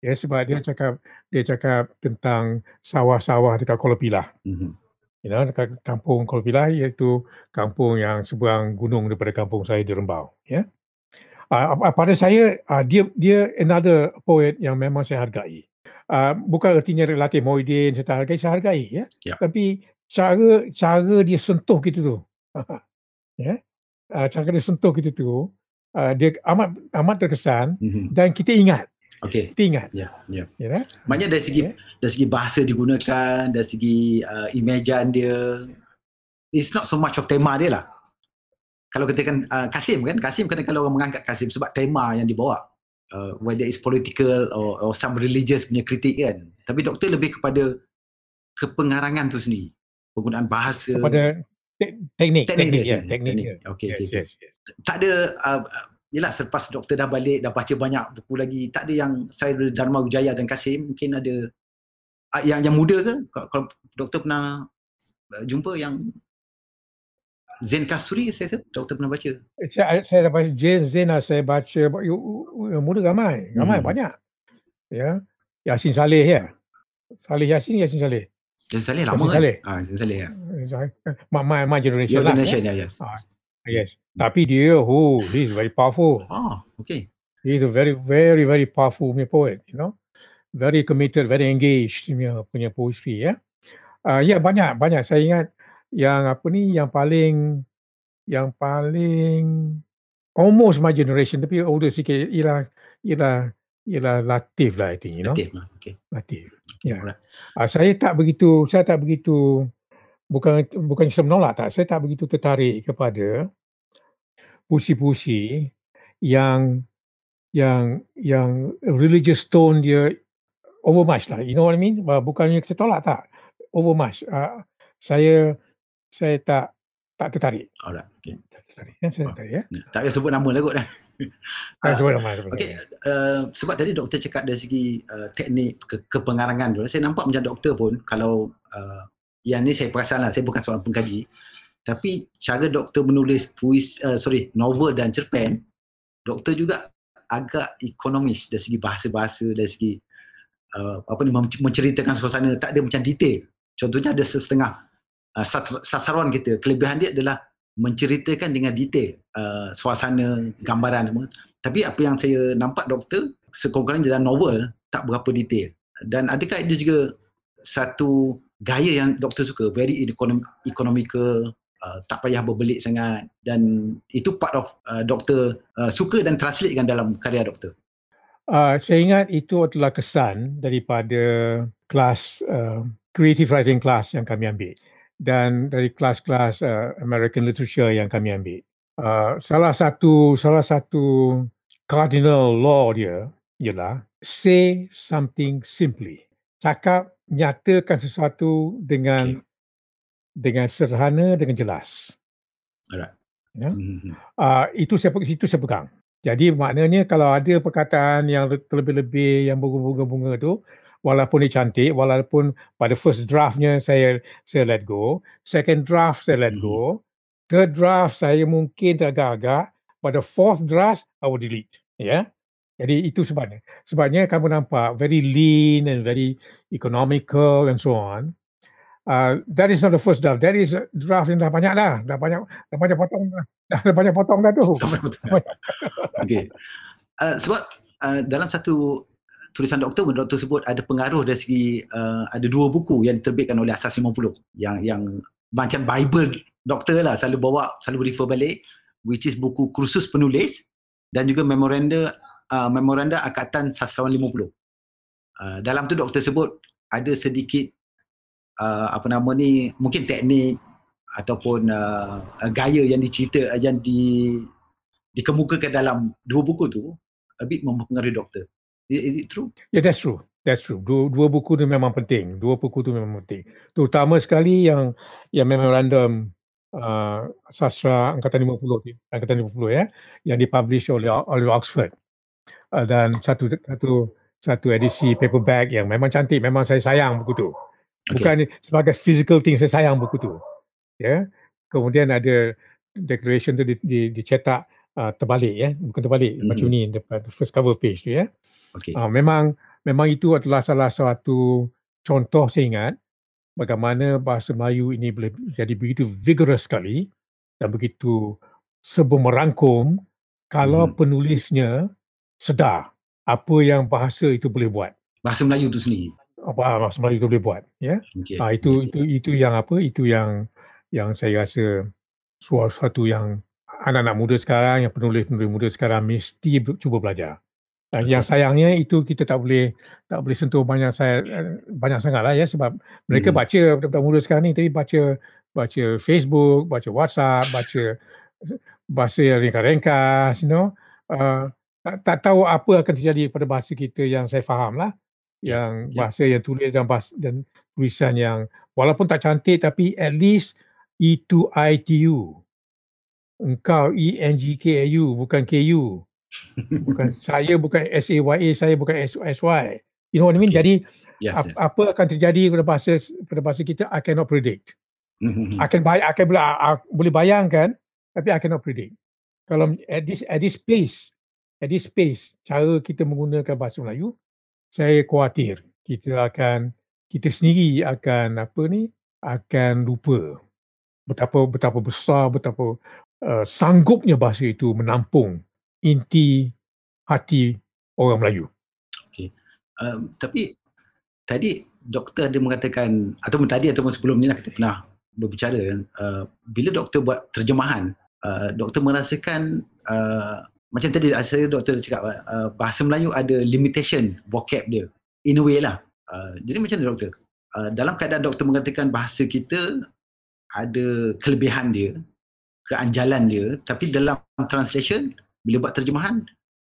Ya, sebab dia cakap dia cakap tentang sawah-sawah dekat Kuala Pilah. Mhm. You know, dekat kampung Kuala Pilah iaitu kampung yang seberang gunung daripada kampung saya di Rembau. Ya. Uh, pada saya, uh, dia dia another poet yang memang saya hargai. Uh, bukan artinya relatif Moidin saya hargai, saya hargai ya. Ya. Tapi cara cara dia sentuh kita tu. *laughs* ya. Uh, cara dia sentuh kita tu, uh, dia amat amat terkesan Mhm. dan kita ingat, Okey. kita ingat. Ya, ya. Ya. kan? Maknanya dari segi Ya. dari segi bahasa digunakan, dari segi uh, imajan dia, it's not so much of tema dia lah. Kalau katakan uh, Kasim kan, Kasim kadang-kadang orang mengangkat Kasim sebab tema yang dibawa. Uh, whether it's political or, or some religious punya kritik kan. Tapi doktor lebih kepada kepengarangan tu sendiri. Penggunaan bahasa. Kepada te- teknik, teknik, teknik, dia. ya, teknik. teknik. Okey, Yes, okey. okey. yes, yes. Tak ada uh, Yelah selepas doktor dah balik dah baca banyak buku lagi tak ada yang saya dari Dharma Wijaya dan Kasim mungkin ada uh, yang yang muda ke kalau, doktor pernah uh, jumpa yang Zen Kasturi saya rasa doktor pernah baca Saya, saya dah baca Jane Zena, saya baca yang muda ramai, ramai Hmm. banyak. Ya. Yasin Saleh ya. Saleh Yasin, Yasin Saleh. Zen Saleh lama Yasin kan Saleh. ah Zen Saleh ya My, my, my generation Your lah. Generation Ya. ya yes Ah. Yes. Tapi dia, oh, he's very powerful. oh okay He's a very, very, very powerful punya poet, you know. Very committed, very engaged punya, punya poetry, ya. Uh, ya, banyak, banyak. Saya ingat yang apa ni, yang paling, yang paling almost my generation, tapi older sikit, ialah, ialah, ialah Latif lah, I think, you know. Latif lah okay Latif. Ya. alright Uh, saya tak begitu, saya tak begitu, bukan bukan saya menolak tak, saya tak begitu tertarik kepada puisi-puisi yang yang yang religious tone dia overmuch lah. You know what I mean? Bukannya kita tolak tak. Overmuch. Uh, saya saya tak tak tertarik. Alright. Okay. Tak tertarik. Ya, saya tak tertarik ya. Tak payah sebut nama lah kot. Tak Ah, sebut nama. Okey, uh, sebab tadi doktor cakap dari segi uh, teknik ke, kepengarangan tu. Saya nampak macam doktor pun kalau uh, yang ni saya perasan lah, saya bukan seorang pengkaji. Tapi cara doktor menulis puis, uh, sorry, novel dan cerpen, doktor juga agak ekonomis dari segi bahasa-bahasa, dari segi uh, apa ni menceritakan suasana tak ada macam detail. Contohnya ada setengah uh, sat- sasaran kita. Kelebihan dia adalah menceritakan dengan detail uh, suasana, gambaran semua. Tapi apa yang saya nampak doktor sekurang-kurangnya dalam novel tak berapa detail. Dan adakah itu juga satu gaya yang doktor suka, very econom- economical, uh, tak payah berbelit sangat dan itu part of uh, doktor uh, suka dan translatekan dalam karya doktor. Uh, saya ingat itu adalah kesan daripada kelas uh, creative writing class yang kami ambil dan dari kelas-kelas uh, American literature yang kami ambil. Uh, salah satu salah satu cardinal law dia ialah say something simply. Cakap nyatakan sesuatu dengan dengan sederhana dengan jelas. Alright. Ya. Mm-hmm. Uh, itu saya itu saya pegang. Jadi maknanya kalau ada perkataan yang terlebih-lebih yang bunga-bunga tu walaupun dia cantik walaupun pada first draftnya saya saya let go, second draft saya let go, third draft saya mungkin teragak-agak, pada fourth draft I will delete. Ya. Jadi itu sebabnya. Sebabnya kamu nampak very lean and very economical and so on. Uh, that is not the first draft. That is a draft yang dah banyak dah. Dah banyak dah banyak potong dah. *laughs* Dah banyak potong dah tu. *laughs* Okey. Uh, sebab uh, dalam satu tulisan doktor doktor sebut ada pengaruh dari segi uh, ada dua buku yang diterbitkan oleh Asas 50 yang yang macam Bible doktor lah selalu bawa selalu refer balik which is buku kursus penulis dan juga memoranda uh, memoranda Akatan Sastrawan 50. Uh, dalam tu doktor sebut ada sedikit uh, apa nama ni mungkin teknik ataupun uh, gaya yang dicerita yang di dikemukakan dalam dua buku tu a bit mempengaruhi doktor. Is, is it true? Yeah, that's true. That's true. Dua, dua buku tu memang penting. Dua buku tu memang penting. Terutama sekali yang yang memorandum uh, sastra angkatan 50 tu, angkatan 50 ya, yang dipublish oleh oleh Oxford. Uh, dan satu satu satu edisi paperback yang memang cantik, memang saya sayang buku tu. Bukan sebagai physical thing saya sayang buku tu. Ya. Kemudian ada declaration tu di, di, dicetak uh, terbalik ya, bukan terbalik Mhm. macam ni depan first cover page tu ya. Okay. Uh, memang memang itu adalah salah satu contoh saya ingat bagaimana bahasa Melayu ini boleh jadi begitu vigorous sekali dan begitu serba merangkum kalau Mhm. penulisnya sedar apa yang bahasa itu boleh buat. Bahasa Melayu tu sendiri. Apa bahasa Melayu itu boleh buat, ya. Okay. Ah itu itu itu yang apa? Itu yang yang saya rasa suatu yang anak-anak muda sekarang, yang penulis-penulis muda sekarang mesti cuba belajar. Dan yang sayangnya itu kita tak boleh tak boleh sentuh banyak saya banyak sangat lah ya sebab mereka Hmm. baca budak-budak muda sekarang ni tapi baca baca Facebook, baca WhatsApp, baca bahasa yang ringkas-ringkas, you know. Uh, tak, tak tahu apa akan terjadi pada bahasa kita yang saya faham lah. Ya, Yang ya. bahasa yang tulis dan bahasa, dan tulisan yang walaupun tak cantik tapi at least itu ITU. Engkau E ENGKAU bukan KU. Bukan *laughs* saya bukan SAYA, saya bukan SY. You know what I mean? Okay. Jadi Yes, ap- yes. apa akan terjadi pada bahasa pada bahasa kita I cannot predict. Mhm. akan bay- akan boleh a- boleh bayangkan tapi I cannot predict. Kalau at this at this pace, at this pace cara kita menggunakan bahasa Melayu, saya khawatir kita akan kita sendiri akan apa ni akan lupa betapa betapa besar betapa uh, sanggupnya bahasa itu menampung inti hati orang Melayu. Um, tapi tadi doktor ada mengatakan ataupun tadi ataupun sebelum ni kita pernah berbicara uh, bila doktor buat terjemahan uh, doktor merasakan uh, macam tadi saya doktor cakap uh, bahasa Melayu ada limitation vocab dia in a way lah uh, jadi macam mana doktor uh, dalam keadaan doktor mengatakan bahasa kita ada kelebihan dia keanjalan dia tapi dalam translation bila buat terjemahan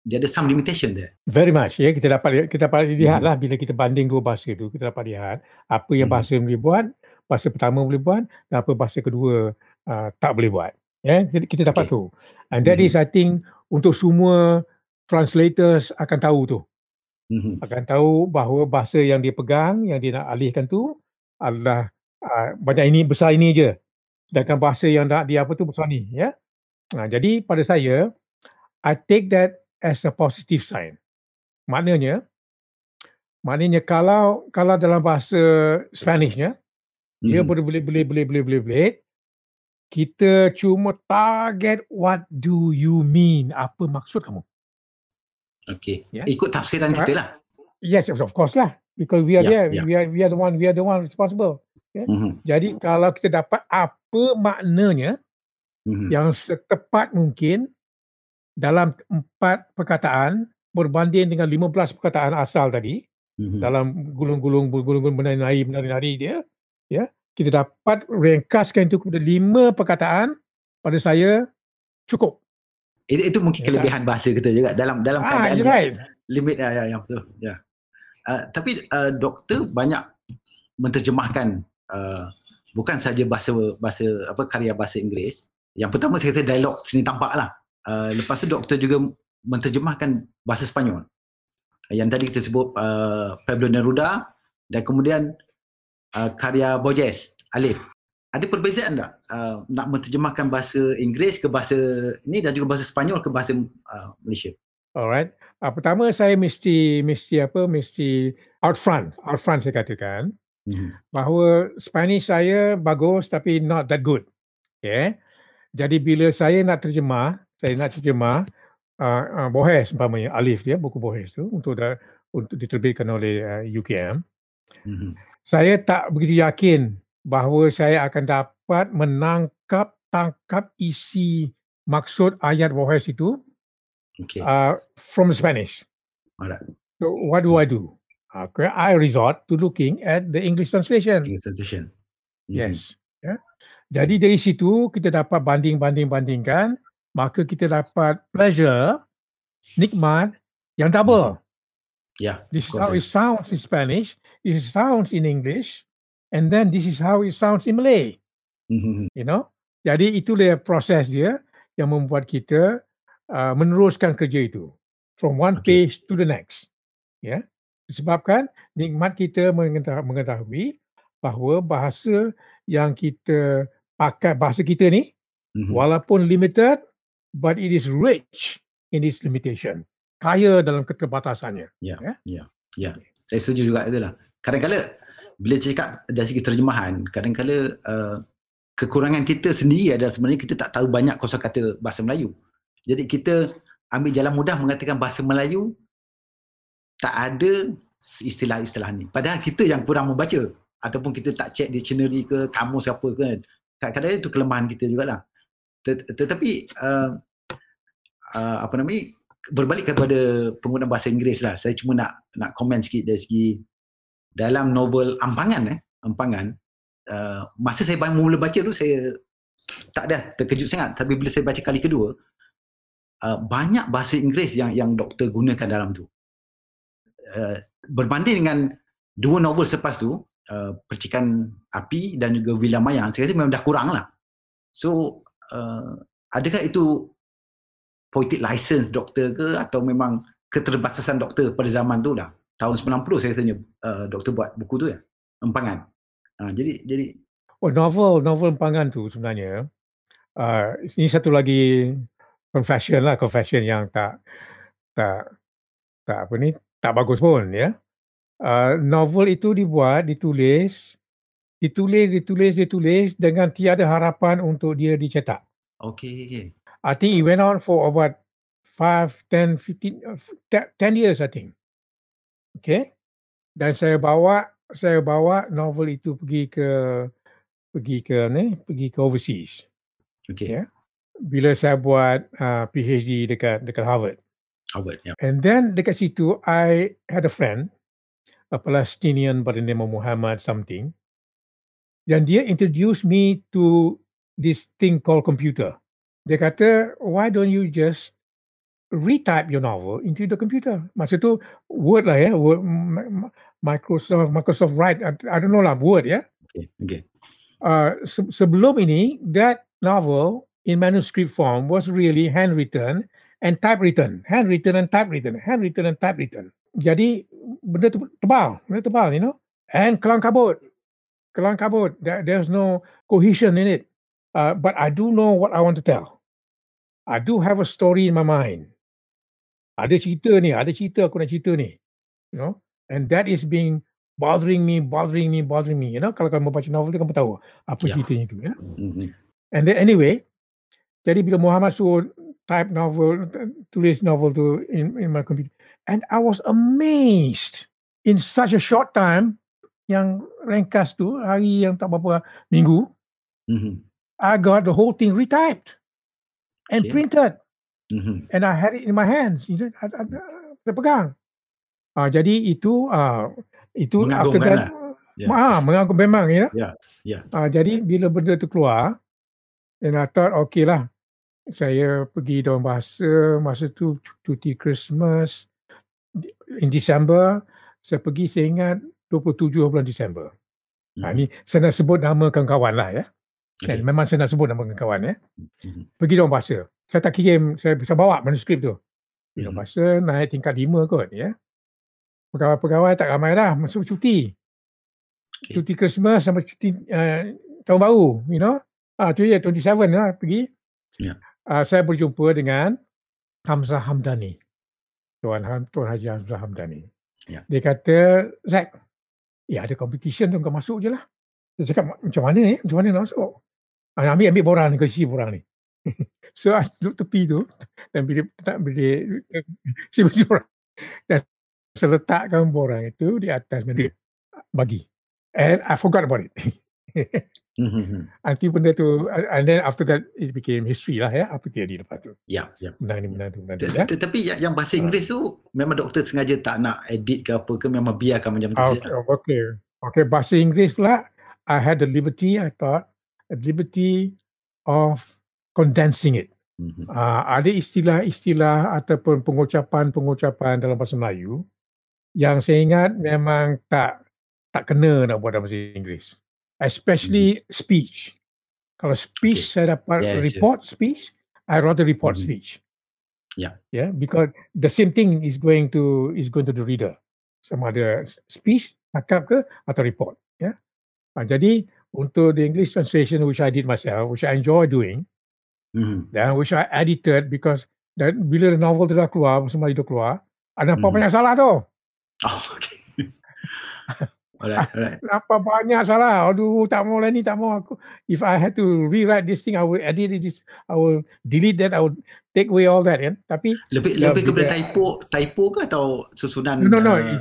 dia ada some limitation there. Very much ya kita dapat kita dapat lihat Mhm. lah bila kita banding dua bahasa itu kita dapat lihat apa yang Mhm. bahasa boleh buat bahasa pertama boleh buat dan apa bahasa kedua uh, tak boleh buat ya jadi kita dapat Okay. tu and that Mhm. is I think untuk semua translators akan tahu tu Mhm. akan tahu bahawa bahasa yang dia pegang yang dia nak alihkan tu adalah uh, banyak ini besar ini je sedangkan bahasa yang nak dia apa tu besar ni ya nah, jadi pada saya I take that as a positive sign maknanya maknanya kalau kalau dalam bahasa Spanishnya dia Mhm. boleh boleh boleh boleh boleh boleh kita cuma target what do you mean apa maksud kamu Okay. Ya. Ikut tafsiran Right. kita lah. yes of course lah because we are Yeah, there yeah. we are we are the one we are the one responsible Mhm. jadi kalau kita dapat apa maknanya Mhm. yang setepat mungkin dalam empat perkataan berbanding dengan 15 perkataan asal tadi Mhm. dalam gulung-gulung gulung-gulung menari menari dia ya kita dapat ringkaskan itu kepada lima perkataan pada saya cukup Itu, itu mungkin Ya, kelebihan bahasa kita juga dalam dalam ah keadaan right limit ya ya, ya betul ya. Uh, tapi uh, doktor banyak menterjemahkan uh, bukan saja bahasa bahasa apa karya bahasa Inggeris. Yang pertama saya kata dialog seni tampak lah. Uh, lepas tu doktor juga menterjemahkan bahasa Sepanyol. Yang tadi kita sebut uh, Pablo Neruda dan kemudian uh, karya Borges, Alif. Ada perbezaan tak uh, nak menterjemahkan bahasa Inggeris ke bahasa ini dan juga bahasa Sepanyol ke bahasa uh, Malaysia? alright uh, pertama saya mesti mesti apa mesti out front out front saya katakan Mhm. bahawa Spanish saya bagus tapi not that good. Okay. Jadi bila saya nak terjemah, saya nak terjemah uh, uh, Borges umpamanya Alif dia buku Borges tu untuk da, untuk diterbitkan oleh uh, UKM. Mhm. Saya tak begitu yakin bahawa saya akan dapat menangkap tangkap isi maksud ayat Borges itu Okay. uh, from Spanish. Alright. So what do I do? Okay, I resort to looking at the English translation. English translation. Mhm. Yes. Ya. Jadi dari situ kita dapat banding-banding-bandingkan, maka kita dapat pleasure, nikmat yang double. Yeah. This is how course, it sounds in Spanish, is sounds in English, and then this is how it sounds in Malay. Mhm. You know. Jadi itulah proses dia yang membuat kita uh, meneruskan kerja itu from one Okay. page to the next. Ya. Disebabkan nikmat kita mengetahui, bahawa bahasa yang kita pakai bahasa kita ni Mhm. walaupun limited but it is rich in its limitation. Kaya dalam keterbatasannya. Ya, Ya. ya, ya. Saya setuju juga itulah. Kadang-kadang bila cakap dari segi terjemahan, kadang-kadang uh, kekurangan kita sendiri adalah sebenarnya kita tak tahu banyak kosakata bahasa Melayu. Jadi kita ambil jalan mudah mengatakan bahasa Melayu tak ada istilah-istilah ni. Padahal kita yang kurang membaca ataupun kita tak check dictionary ke kamus apa kan. Kadang-kadang itu kelemahan kita jugalah. Tet- Tetapi uh, uh, apa nama ni berbalik kepada penggunaan bahasa Inggeris lah. Saya cuma nak nak komen sikit dari segi dalam novel Ampangan eh, Ampangan uh, masa saya mula baca tu saya tak ada terkejut sangat tapi bila saya baca kali kedua uh, banyak bahasa Inggeris yang yang doktor gunakan dalam tu. Uh, berbanding dengan dua novel selepas tu uh, Percikan Api dan juga Villa Maya saya rasa memang dah kurang lah. So uh, adakah itu poetic license doktor ke atau memang keterbatasan doktor pada zaman tu dah tahun 90 saya tanya uh, doktor buat buku tu ya empangan uh, jadi jadi Oh novel novel empangan tu sebenarnya uh, ini satu lagi confession lah confession yang tak tak tak apa ni tak bagus pun ya. Uh, novel itu dibuat ditulis ditulis ditulis ditulis dengan tiada harapan untuk dia dicetak. okey okey I think it went on for about 5, 10, 15, uh, 10 years I think. Okay. Dan saya bawa saya bawa novel itu pergi ke pergi ke ni, pergi ke overseas. okey Ya. Bila saya buat uh, PhD dekat dekat Harvard. Albert ya And then dekat situ I had a friend a Palestinian by the name of Muhammad something. Dan dia introduced me to this thing called computer. Dia kata, why don't you just retype your novel into the computer. Masa tu Word lah ya, Word, Microsoft Microsoft Write, I don't know lah Word ya. Okay. okay. Uh, se- sebelum ini, that novel in manuscript form was really handwritten and typewritten, handwritten and typewritten, handwritten and typewritten. Jadi benda tu tebal, benda tebal, you know, and kelang kabut, kelang kabut. There, there's no cohesion in it. Uh, but I do know what I want to tell. I do have a story in my mind. Ada cerita ni, ada cerita aku nak cerita ni. You know, and that is being bothering me, bothering me, bothering me. You know, kalau kamu baca novel tu kamu tahu apa Ya. ceritanya tu. Ya? Mhm. And then anyway, jadi bila Muhammad suruh type novel, tulis novel tu in, in my computer. And I was amazed in such a short time yang ringkas tu, hari yang tak berapa minggu, Mhm. I got the whole thing retyped and Okay. printed. Mhm. and I had it in my hands. You know, I, I, saya pegang. Ah, jadi itu ah itu after that Ya. ah mengagum memang ya. Ya, ya. Ah, jadi bila benda tu keluar and I thought okay lah saya pergi dalam bahasa masa tu cuti Christmas in December saya pergi saya ingat 27 bulan Disember. Ha, Mhm. ni saya nak sebut nama kawan-kawan lah ya. Okay. Dan memang saya nak sebut nama kawan-kawan ya. Mhm. Pergi dalam bahasa. Saya tak kirim, saya bisa bawa manuskrip tu. Dalam Mhm. bahasa, naik tingkat lima kot ya. Pegawai-pegawai tak ramai dah masuk cuti. Okay. Cuti Christmas sampai cuti uh, tahun baru, you know. Ah tu ya 27 lah pergi. Ya. Ah, saya berjumpa dengan Hamzah Hamdani. Tuan Ham, Tuan Haji Hamzah Hamdani. Ya. Dia kata, Zack, ya ada competition tu kau masuk je lah. Saya cakap, macam mana eh? Macam mana nak masuk? Ah, ambil ambil borang ni, kau isi borang ni. *laughs* so, I *laughs* duduk tepi tu dan bila tak bila *laughs* si borang dan saya letakkan borang itu di atas meja bagi. And I forgot about it. Mhm. *laughs* Nanti benda tu and then after that it became history lah ya apa terjadi lepas tu. Ya, ya. Menang ni menang tu menang tu T- ya. Tapi yang, yang bahasa Ah. Inggeris tu memang doktor sengaja tak nak edit ke apa ke memang biarkan macam tu. Okay, okay. Okay, bahasa Inggeris pula I had the liberty I thought a liberty of condensing it. Uh, ada istilah-istilah ataupun pengucapan-pengucapan dalam bahasa Melayu yang saya ingat memang tak tak kena nak buat dalam bahasa Inggeris. Especially speech. Kalau speech Okay. saya dapat Yes, yes. report speech, I rather report Mhm. speech. Yeah. Yeah, because the same thing is going to is going to the reader. Sama ada speech, cakap ke atau report. Yeah. Ah, jadi untuk the English translation which I did myself, which I enjoy doing, Mhm. dan which I edited because dan bila novel tu dah keluar, Melayu dah keluar, ada nampak Mhm. banyak salah tu. Oh, okay. *laughs* alright, alright. *laughs* Nampak banyak salah. Aduh, tak mau lah ni, tak mau aku. If I had to rewrite this thing, I will edit it, this, I will delete that, I will take away all that kan. Tapi Lebih Ya, lebih kepada typo typo ke atau susunan no, no, no. uh,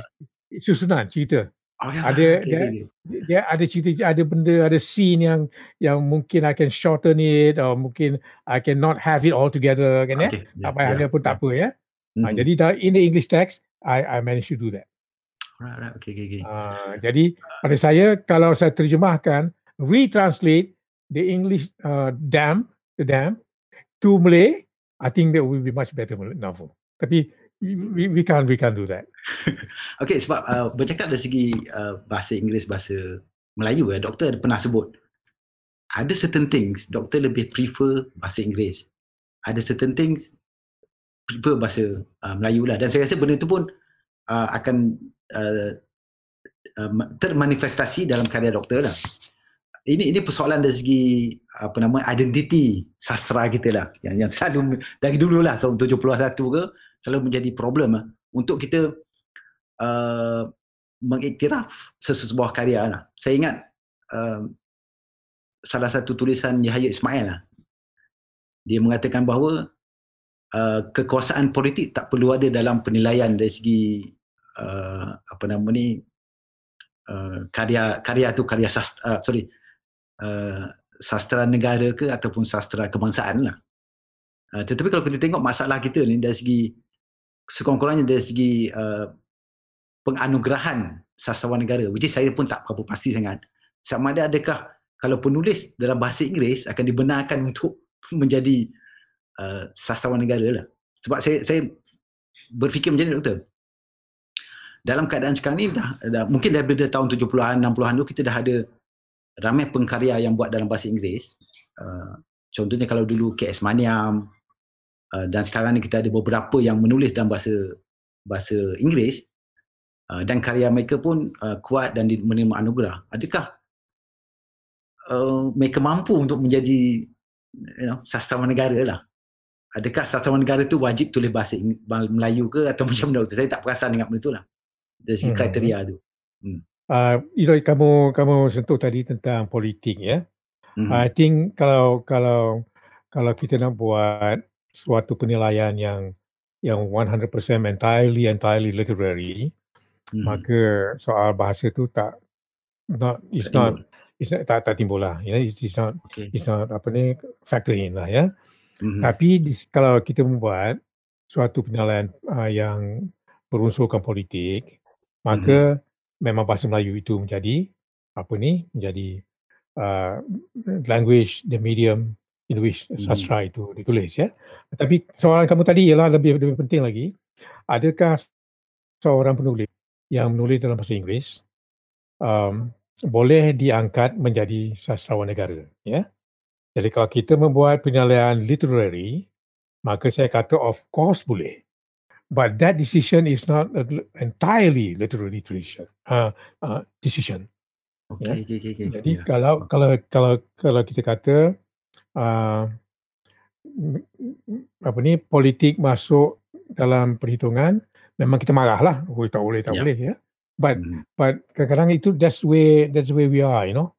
Susunan cerita. Oh, ya, ada- okay, dia- okay, okay. Dia ada cerita, ada benda, ada scene yang yang mungkin I can shorten it or mungkin I can not have it all together kan ya. Tak payah ada pun tak apa ya. Mhm. Ah, jadi in the English text, I I managed to do that. Alright, alright. Okay, okay, okay. Ah, jadi pada saya kalau saya terjemahkan retranslate the English uh, dam the dam to Malay, I think that will be much better novel. Tapi we, we can't we can't do that. *laughs* Okay, sebab uh, bercakap dari segi uh, bahasa Inggeris, bahasa Melayu ya, doktor ada pernah sebut ada certain things doktor lebih prefer bahasa Inggeris. Ada certain things prefer bahasa uh, Melayu lah. Dan saya rasa benda itu pun uh, akan uh, uh, termanifestasi dalam karya doktor lah. Ini ini persoalan dari segi apa nama identiti sastra kita lah yang yang selalu dari dulu lah tahun 71 ke selalu menjadi problem lah untuk kita uh, mengiktiraf sesebuah karya lah. Saya ingat uh, salah satu tulisan Yahya Ismail lah. Dia mengatakan bahawa uh, kekuasaan politik tak perlu ada dalam penilaian dari segi uh, apa nama ni uh, karya karya tu karya sastra uh, sorry uh, sastra negara ke ataupun sastra kebangsaan lah. Uh, tetapi kalau kita tengok masalah kita ni dari segi sekurang-kurangnya dari segi uh, penganugerahan sastrawan negara which is saya pun tak berapa pasti sangat. Sama ada adakah kalau penulis dalam bahasa Inggeris akan dibenarkan untuk *laughs* menjadi uh, sastrawan negara lah. Sebab saya saya berfikir macam ni doktor. Dalam keadaan sekarang ni dah, dah mungkin daripada tahun 70-an 60-an tu kita dah ada ramai pengkarya yang buat dalam bahasa Inggeris. Uh, contohnya kalau dulu KS Maniam uh, dan sekarang ni kita ada beberapa yang menulis dalam bahasa bahasa Inggeris uh, dan karya mereka pun uh, kuat dan menerima anugerah adakah uh, mereka mampu untuk menjadi you know sastrawan negara lah adakah sastrawan negara tu wajib tulis bahasa Melayu ke atau *laughs* macam mana saya tak perasan dengan benda tu lah dari segi hmm. kriteria tu. Hmm. Uh, kamu kamu sentuh tadi tentang politik ya. Hmm. I think kalau kalau kalau kita nak buat suatu penilaian yang yang 100% entirely entirely literary, hmm. maka soal bahasa tu tak not it's tak not it's not tak, tak timbul lah. Ya, it's, it's not okay. it's not apa ni factor in lah ya. Hmm. Tapi di, kalau kita membuat suatu penilaian uh, yang berunsurkan politik, maka mm-hmm. memang bahasa Melayu itu menjadi apa ni menjadi uh, language the medium in which sastra itu ditulis ya tapi soalan kamu tadi ialah lebih lebih penting lagi adakah seorang penulis yang menulis dalam bahasa Inggeris um, boleh diangkat menjadi sastrawan negara ya jadi kalau kita membuat penilaian literary maka saya kata of course boleh but that decision is not entirely literary decision. Uh, uh, decision. Okay, yeah. okay, okay, okay. Jadi yeah. kalau kalau kalau kalau kita kata uh, apa ni politik masuk dalam perhitungan, memang kita marahlah. Oh, tak boleh, tak yeah. boleh ya. But mm. but kadang-kadang itu that's way that's the way we are, you know.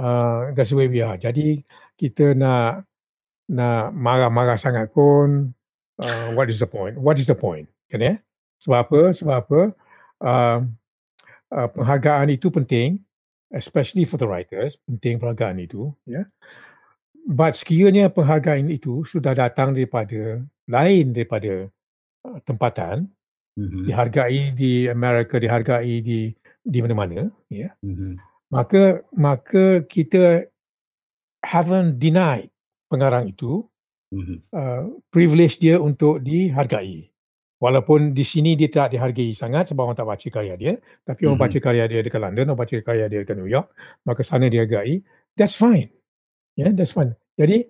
Uh, that's the way we are. Jadi kita nak nak marah-marah sangat pun uh, what is the point? What is the point? Kan ya? Sebab apa? Sebab apa? Uh, uh, penghargaan itu penting, especially for the writers. Penting penghargaan itu. Ya. Yeah? But sekiranya penghargaan itu sudah datang daripada lain daripada uh, tempatan, mm-hmm. dihargai di Amerika, dihargai di di mana-mana, ya. Yeah? Mm-hmm. Maka maka kita haven't denied pengarang itu mm-hmm. uh, privilege dia untuk dihargai. Walaupun di sini dia tak dihargai sangat sebab orang tak baca karya dia, tapi mm-hmm. orang baca karya dia dekat London, orang baca karya dia dekat New York, maka sana dihargai. That's fine. Yeah, that's fine. Jadi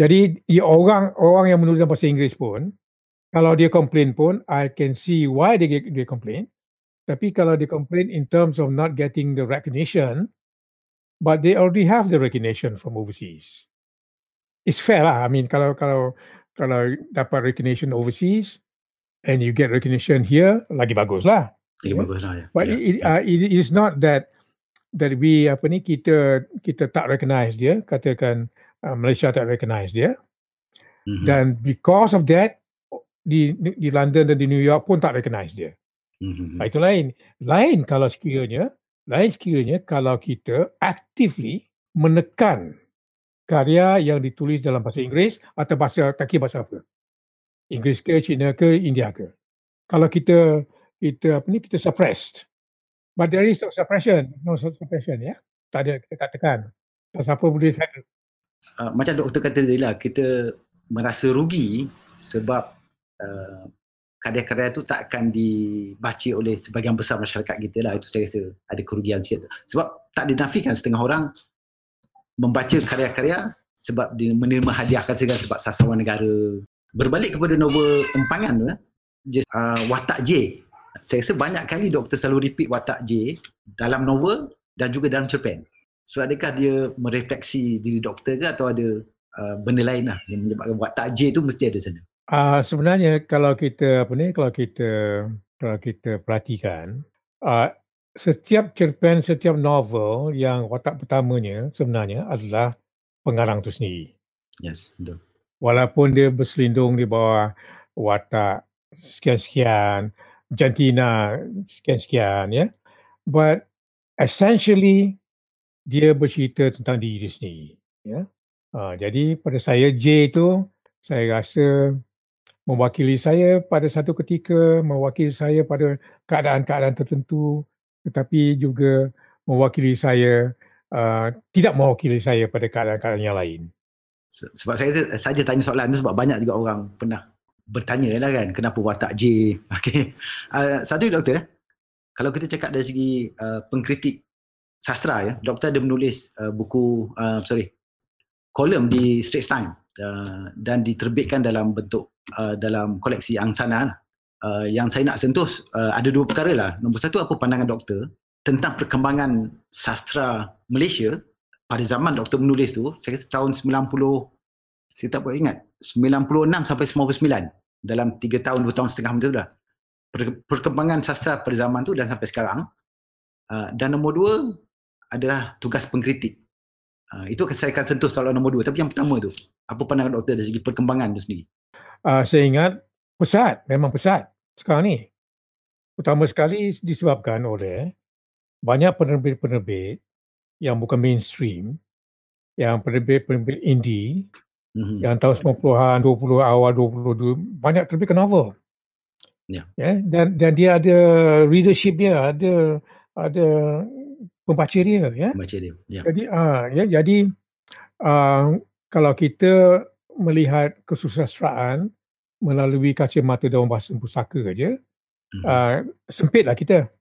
jadi ya orang orang yang menulis bahasa Inggeris pun kalau dia complain pun I can see why they they complain. Tapi kalau dia complain in terms of not getting the recognition but they already have the recognition from overseas it's fair lah. I mean, kalau kalau kalau dapat recognition overseas and you get recognition here, lagi bagus lah. Lagi yeah. bagus lah. Ya. But yeah. it, uh, it is not that that we apa ni kita kita tak recognize dia, katakan uh, Malaysia tak recognize dia. Mm-hmm. Dan because of that di di London dan di New York pun tak recognize dia. Mm-hmm. Itu lain. Lain kalau sekiranya, lain sekiranya kalau kita actively menekan karya yang ditulis dalam bahasa Inggeris atau bahasa tak kira bahasa apa. Inggeris ke, Cina ke, India ke. Kalau kita kita apa ni kita suppressed. But there is no suppression, no suppression ya. Tak ada kita katakan. Siapa boleh saya uh, macam doktor kata tadi lah, kita merasa rugi sebab uh, karya-karya itu tak akan dibaca oleh sebagian besar masyarakat kita lah. Itu saya rasa ada kerugian sikit. Sebab tak dinafikan setengah orang membaca karya-karya sebab dia menerima hadiah segala sebab sasaran negara. Berbalik kepada novel empangan tu, just, uh, Watak J. Saya rasa banyak kali doktor selalu repeat Watak J dalam novel dan juga dalam cerpen. So adakah dia merefleksi diri doktor ke atau ada uh, benda lain lah yang menyebabkan Watak J tu mesti ada sana? Uh, sebenarnya kalau kita apa ni kalau kita kalau kita perhatikan uh, setiap cerpen, setiap novel yang watak pertamanya sebenarnya adalah pengarang itu sendiri. Yes, betul. Walaupun dia berselindung di bawah watak sekian-sekian, jantina sekian-sekian, ya. But essentially, dia bercerita tentang diri dia sendiri. Ya. Uh, jadi pada saya, J itu, saya rasa mewakili saya pada satu ketika, mewakili saya pada keadaan-keadaan tertentu, tetapi juga mewakili saya uh, tidak mewakili saya pada keadaan-keadaan yang lain. Sebab saya saja tanya soalan itu sebab banyak juga orang pernah bertanya lah kan kenapa watak J. *laughs* Okay. Uh, satu doktor, kalau kita cakap dari segi uh, pengkritik sastra ya, doktor ada menulis uh, buku, uh, sorry, kolom di Straits Times uh, dan diterbitkan dalam bentuk uh, dalam koleksi Angsana lah. Uh, yang saya nak sentuh uh, ada dua perkara lah. Nombor satu apa pandangan doktor tentang perkembangan sastra Malaysia pada zaman doktor menulis tu, saya kata tahun 90, saya tak boleh ingat, 96 sampai 99 dalam 3 tahun, 2 tahun setengah macam tu dah. Perkembangan sastra pada zaman tu dan sampai sekarang. Uh, dan nombor dua adalah tugas pengkritik. Uh, itu saya akan sentuh soalan nombor dua. Tapi yang pertama tu, apa pandangan doktor dari segi perkembangan tu sendiri? Uh, saya ingat pesat, memang pesat sekarang ni. Pertama sekali disebabkan oleh banyak penerbit-penerbit yang bukan mainstream, yang penerbit-penerbit indie, mm-hmm. yang tahun 90-an, 20 awal 20 banyak terbitkan novel. Ya. Yeah. Yeah, dan dan dia ada readership dia, ada ada pembaca dia, ya. Pembaca dia. Yeah. Jadi ah uh, ya jadi uh, kalau kita melihat kesusastraan melalui kacamata daun bahasa pusaka aja, mm-hmm. uh, sempitlah kita.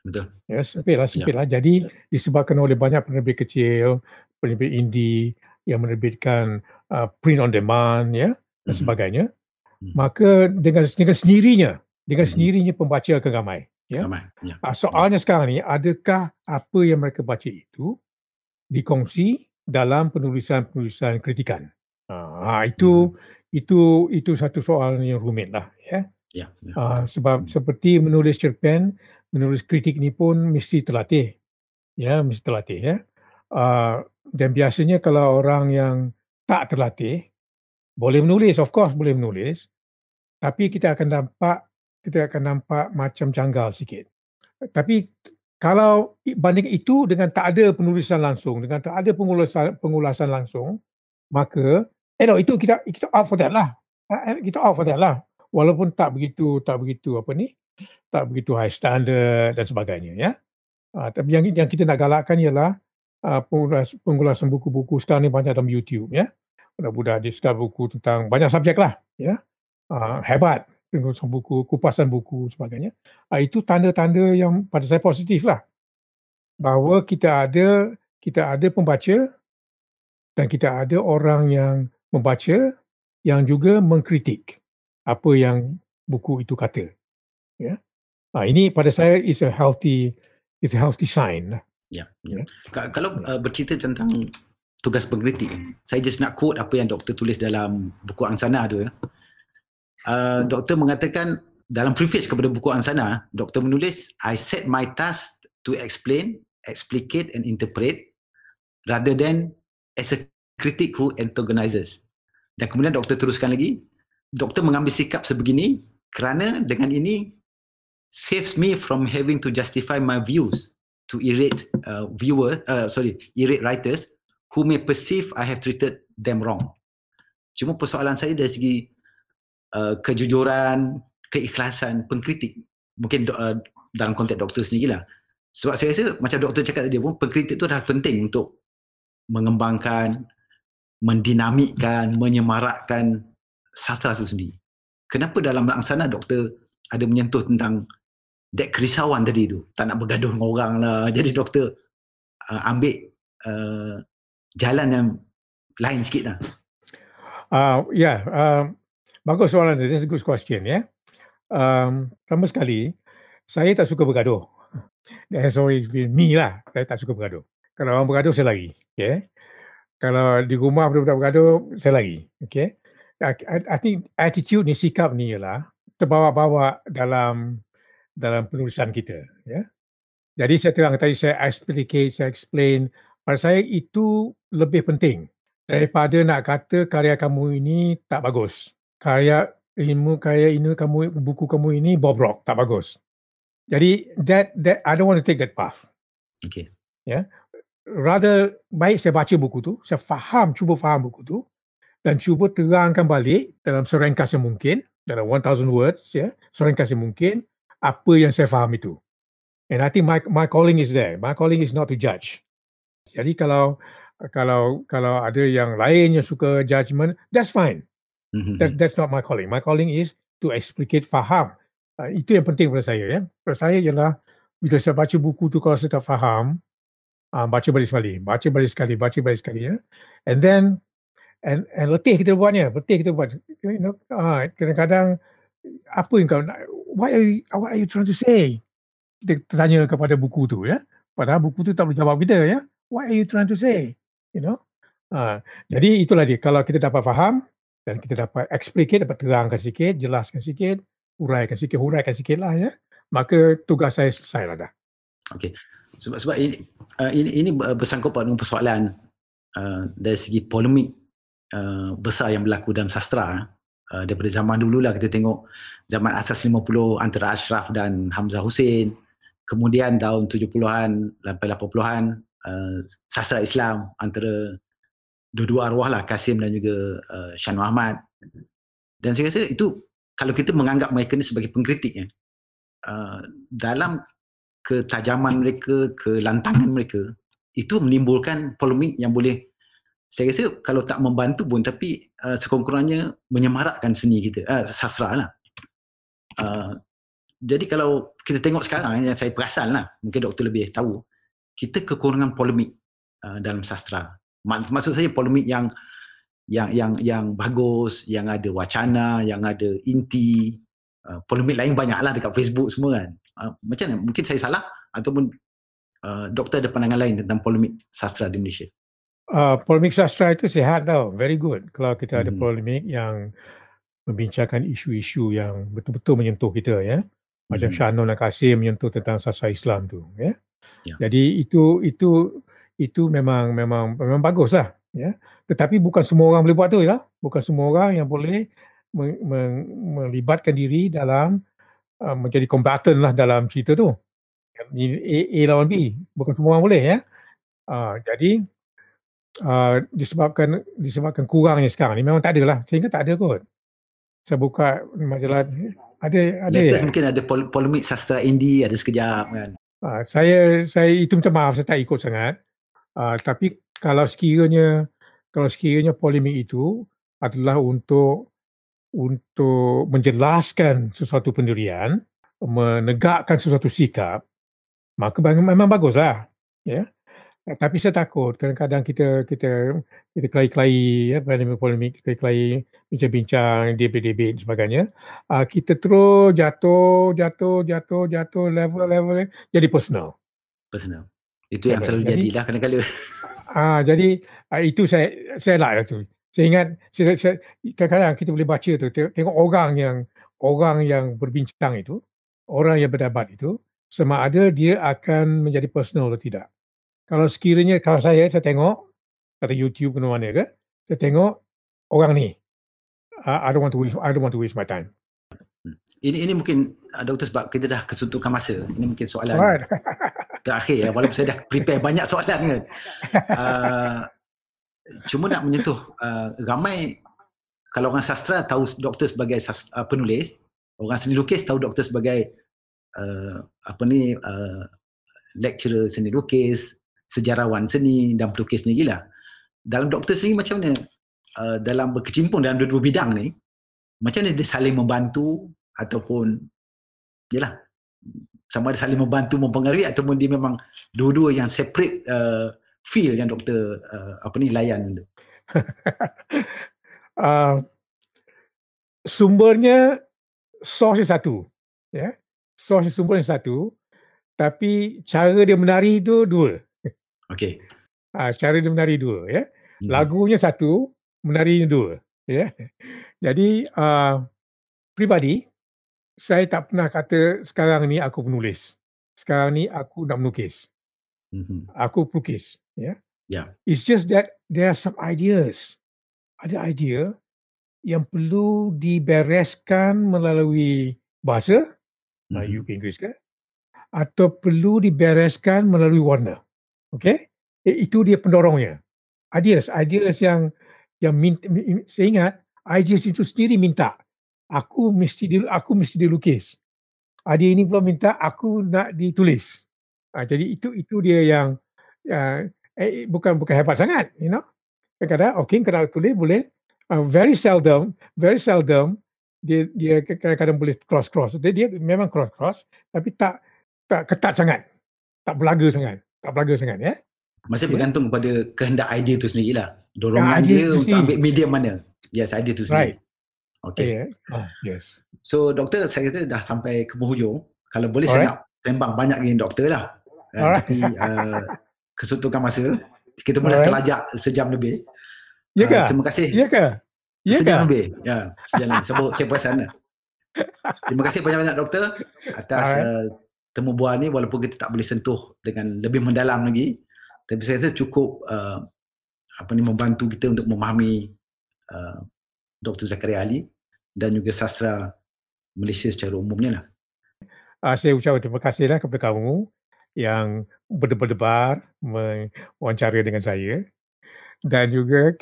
Betul. Ya, sempit lah, sempit lah. Ya. Jadi disebabkan oleh banyak penerbit kecil, penerbit indie yang menerbitkan uh, print on demand ya dan mm-hmm. sebagainya. Mm-hmm. Maka dengan dengan sendirinya, dengan mm-hmm. sendirinya pembaca akan ramai. Ya. Ramai. Ya. Uh, soalnya sekarang ni, adakah apa yang mereka baca itu dikongsi dalam penulisan-penulisan kritikan? Uh, itu mm-hmm. itu itu satu soalan yang rumit lah. Ya. Ya, ya. Uh, sebab mm-hmm. seperti menulis cerpen, menulis kritik ni pun mesti terlatih. Ya, mesti terlatih ya. Uh, dan biasanya kalau orang yang tak terlatih boleh menulis, of course boleh menulis. Tapi kita akan nampak kita akan nampak macam janggal sikit. Tapi kalau banding itu dengan tak ada penulisan langsung, dengan tak ada pengulasan pengulasan langsung, maka eh no, itu kita kita out for that lah. Eh, kita out for that lah. Walaupun tak begitu tak begitu apa ni? tak begitu high standard dan sebagainya ya. Uh, tapi yang yang kita nak galakkan ialah uh, pengulasan buku-buku sekarang ni banyak dalam YouTube ya. Budak-budak dia sekarang buku tentang banyak subjek lah ya. Uh, hebat pengulasan buku, kupasan buku sebagainya. Uh, itu tanda-tanda yang pada saya positif lah. Bahawa kita ada kita ada pembaca dan kita ada orang yang membaca yang juga mengkritik apa yang buku itu kata. Ya. Ah ini pada saya is a healthy is a healthy sign. Lah. Ya. ya. Kalau uh, bercerita tentang tugas pengkritik, saya just nak quote apa yang doktor tulis dalam buku Angsana tu ya. Uh, doktor mengatakan dalam preface kepada buku Angsana, doktor menulis I set my task to explain, explicate and interpret rather than as a critic who antagonizes. Dan kemudian doktor teruskan lagi, doktor mengambil sikap sebegini kerana dengan ini saves me from having to justify my views to irate uh, viewer, uh, sorry, irate writers who may perceive I have treated them wrong. Cuma persoalan saya dari segi uh, kejujuran, keikhlasan, pengkritik. Mungkin uh, dalam konteks doktor sendiri lah. Sebab saya rasa macam doktor cakap tadi pun, pengkritik tu dah penting untuk mengembangkan, mendinamikkan, menyemarakkan sastra itu sendiri. Kenapa dalam laksana doktor ada menyentuh tentang that kerisauan tadi tu tak nak bergaduh dengan orang lah *laughs* jadi doktor uh, ambil uh, jalan yang lain sikit lah. Uh, ya yeah, uh, bagus soalan tu that's a good question ya. Yeah. um, pertama sekali saya tak suka bergaduh. That's always been me lah saya tak suka bergaduh. Kalau orang bergaduh saya lagi okay kalau di rumah budak-budak bergaduh saya lagi okay I, I think attitude ni sikap ni ialah terbawa-bawa dalam dalam penulisan kita ya. Jadi saya terang tadi saya explicate, saya explain pada saya itu lebih penting daripada nak kata karya kamu ini tak bagus. Karya ilmu karya ini kamu buku kamu ini bobrok, tak bagus. Jadi that that I don't want to take that path. Okay. Ya. Rather baik saya baca buku tu, saya faham, cuba faham buku tu dan cuba terangkan balik dalam seringkas yang mungkin, dalam 1000 words ya, seringkas yang mungkin apa yang saya faham itu. And I think my my calling is there. My calling is not to judge. Jadi kalau kalau kalau ada yang lain yang suka judgement, that's fine. Mhm. That, that's not my calling. My calling is to explicate faham. Uh, itu yang penting pada saya. Ya. Pada saya ialah bila saya baca buku tu kalau saya tak faham, uh, baca balik sekali, baca balik sekali, baca balik sekali. Ya. And then, and, and letih kita buatnya, letih kita buat. You know, uh, kadang-kadang, apa yang kau nak, what are, you, what are you trying to say? Kita tanya kepada buku tu. ya. Padahal buku tu tak boleh jawab kita. ya. What are you trying to say? You know? Uh, jadi itulah dia. Kalau kita dapat faham, dan kita dapat explicate, dapat terangkan sikit, jelaskan sikit, huraikan sikit, huraikan sikit lah ya. Maka tugas saya selesai lah dah. Okey. Sebab sebab ini uh, ini ini bersangkut pada persoalan uh, dari segi polemik uh, besar yang berlaku dalam sastra uh, daripada zaman dulu lah kita tengok zaman asas 50 antara Ashraf dan Hamzah Hussein kemudian tahun 70-an sampai 80-an uh, sastra Islam antara dua-dua arwah lah Kasim dan juga uh, Shan Muhammad dan saya rasa itu kalau kita menganggap mereka ni sebagai pengkritik ya, uh, dalam ketajaman mereka, kelantangan mereka itu menimbulkan polemik yang boleh saya rasa kalau tak membantu pun tapi uh, sekurang-kurangnya menyemarakkan seni kita, uh, sastra lah. Uh, jadi kalau kita tengok sekarang yang saya perasan lah, mungkin doktor lebih tahu, kita kekurangan polemik uh, dalam sastra. Maksud saya polemik yang yang yang yang bagus yang ada wacana yang ada inti uh, polemik lain banyaklah dekat Facebook semua kan. Uh, macam mana? Mungkin saya salah ataupun uh, doktor ada pandangan lain tentang polemik sastra di Malaysia? Uh, polemik sastra itu sihat tau. Very good. Kalau kita hmm. ada polemik yang membincangkan isu-isu yang betul-betul menyentuh kita ya. Macam hmm. Shannon dan Kasim menyentuh tentang sastra Islam tu ya yeah. jadi itu itu itu memang memang memang baguslah ya. Tetapi bukan semua orang boleh buat tu ya. Bukan semua orang yang boleh me- me- melibatkan diri dalam uh, menjadi kombatan lah dalam cerita tu. A, A lawan B. Bukan semua orang boleh ya. Uh, jadi uh, disebabkan disebabkan kurangnya sekarang ni. Memang tak ada lah sehingga tak ada kot. Saya buka majalah ada ada. Ya mungkin ada polemik sastra indie ada sekejap kan uh, saya saya itu minta maaf saya tak ikut sangat Uh, tapi kalau sekiranya kalau sekiranya polemik itu adalah untuk untuk menjelaskan sesuatu pendirian, menegakkan sesuatu sikap, maka memang baguslah. Ya. Tapi saya takut kadang-kadang kita kita kita kelai-kelai ya polemik-polemik, kelai-kelai bincang-bincang, debate-debate dan sebagainya. Uh, kita terus jatuh, jatuh, jatuh, jatuh level-level jadi personal. Personal. Itu yang selalu jadi, jadilah kadang-kadang. *laughs* Ah, jadi ah, itu saya saya lah tu. Saya ingat saya, saya, kadang-kadang kita boleh baca tu tengok orang yang orang yang berbincang itu, orang yang berdebat itu sama ada dia akan menjadi personal atau tidak. Kalau sekiranya kalau saya saya tengok kata YouTube ke mana ke, saya tengok orang ni. Uh, I don't want to waste I don't want to waste my time. Hmm. Ini ini mungkin uh, doktor sebab kita dah kesuntukan masa. Ini mungkin soalan. *laughs* terakhir ya walaupun saya dah prepare banyak soalan kan uh, cuma nak menyentuh uh, ramai kalau orang sastra tahu doktor sebagai sas, uh, penulis orang seni lukis tahu doktor sebagai uh, apa ni uh, lecturer seni lukis sejarawan seni dan pelukis sendiri lah dalam doktor sendiri macam mana uh, dalam berkecimpung dalam dua-dua bidang ni macam mana dia saling membantu ataupun yalah sama ada saling membantu mempengaruhi ataupun dia memang dua-dua yang separate uh, feel yang doktor uh, apa ni layan tu. uh, *laughs* sumbernya source satu. Ya. Yeah? Source sumbernya satu tapi cara dia menari itu dua. Okey. Uh, cara dia menari dua ya. Hmm. Lagunya satu, menarinya dua. Ya. Yeah? Jadi uh, pribadi saya tak pernah kata sekarang ni aku penulis. Sekarang ni aku nak melukis. Mm-hmm. Aku pelukis. Yeah? Yeah. It's just that there are some ideas. Ada idea yang perlu dibereskan melalui bahasa, mm-hmm. Melayu ke Inggeris ke, atau perlu dibereskan melalui warna. Okay? Eh, itu dia pendorongnya. Ideas, ideas yang yang minta, saya ingat, ideas itu sendiri minta aku mesti di, aku mesti dilukis. Ada ini pula minta aku nak ditulis. Ha, jadi itu itu dia yang uh, eh, bukan bukan hebat sangat, you know. Kadang-kadang okey kalau tulis boleh uh, very seldom, very seldom dia dia kadang-kadang boleh cross cross. Dia, dia memang cross cross tapi tak tak ketat sangat. Tak belaga sangat. Tak belaga sangat ya. Masih yeah. bergantung kepada kehendak idea tu sendirilah. Dorongan ya, dia untuk ambil medium mana. Yes, idea tu sendiri. Right. Okay. Yeah. Oh, yes. So doktor saya kata dah sampai ke penghujung. Kalau boleh Alright. saya nak sembang banyak lagi doktor lah. Uh, tapi uh, kesuntukan masa kita boleh terlajak sejam lebih. Ya ke? Uh, terima kasih. Ya ke? Ya sejam lebih. Ya, sejam lebih. Sebab saya perasan lah. *laughs* Terima kasih banyak-banyak doktor atas uh, temu bual ni walaupun kita tak boleh sentuh dengan lebih mendalam lagi. Tapi saya rasa cukup uh, apa ni membantu kita untuk memahami uh, Dr. Zakaria Ali dan juga sastra Malaysia secara umumnya lah. Uh, saya ucapkan terima kasih lah kepada kamu yang berdebar-debar mewawancara dengan saya dan juga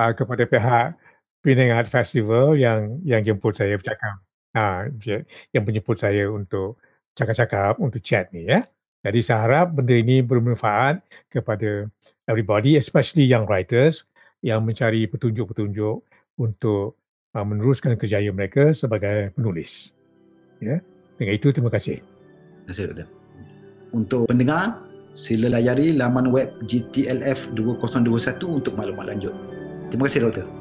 uh, kepada pihak Penang Art Festival yang yang jemput saya bercakap. Uh, yang menjemput saya untuk cakap-cakap, untuk chat ni ya. Jadi saya harap benda ini bermanfaat kepada everybody, especially young writers yang mencari petunjuk-petunjuk untuk uh, meneruskan kejayaan mereka sebagai penulis. Ya. Dengan itu terima kasih. Terima kasih doktor. Untuk pendengar, sila layari laman web GTLF 2021 untuk maklumat lanjut. Terima kasih doktor.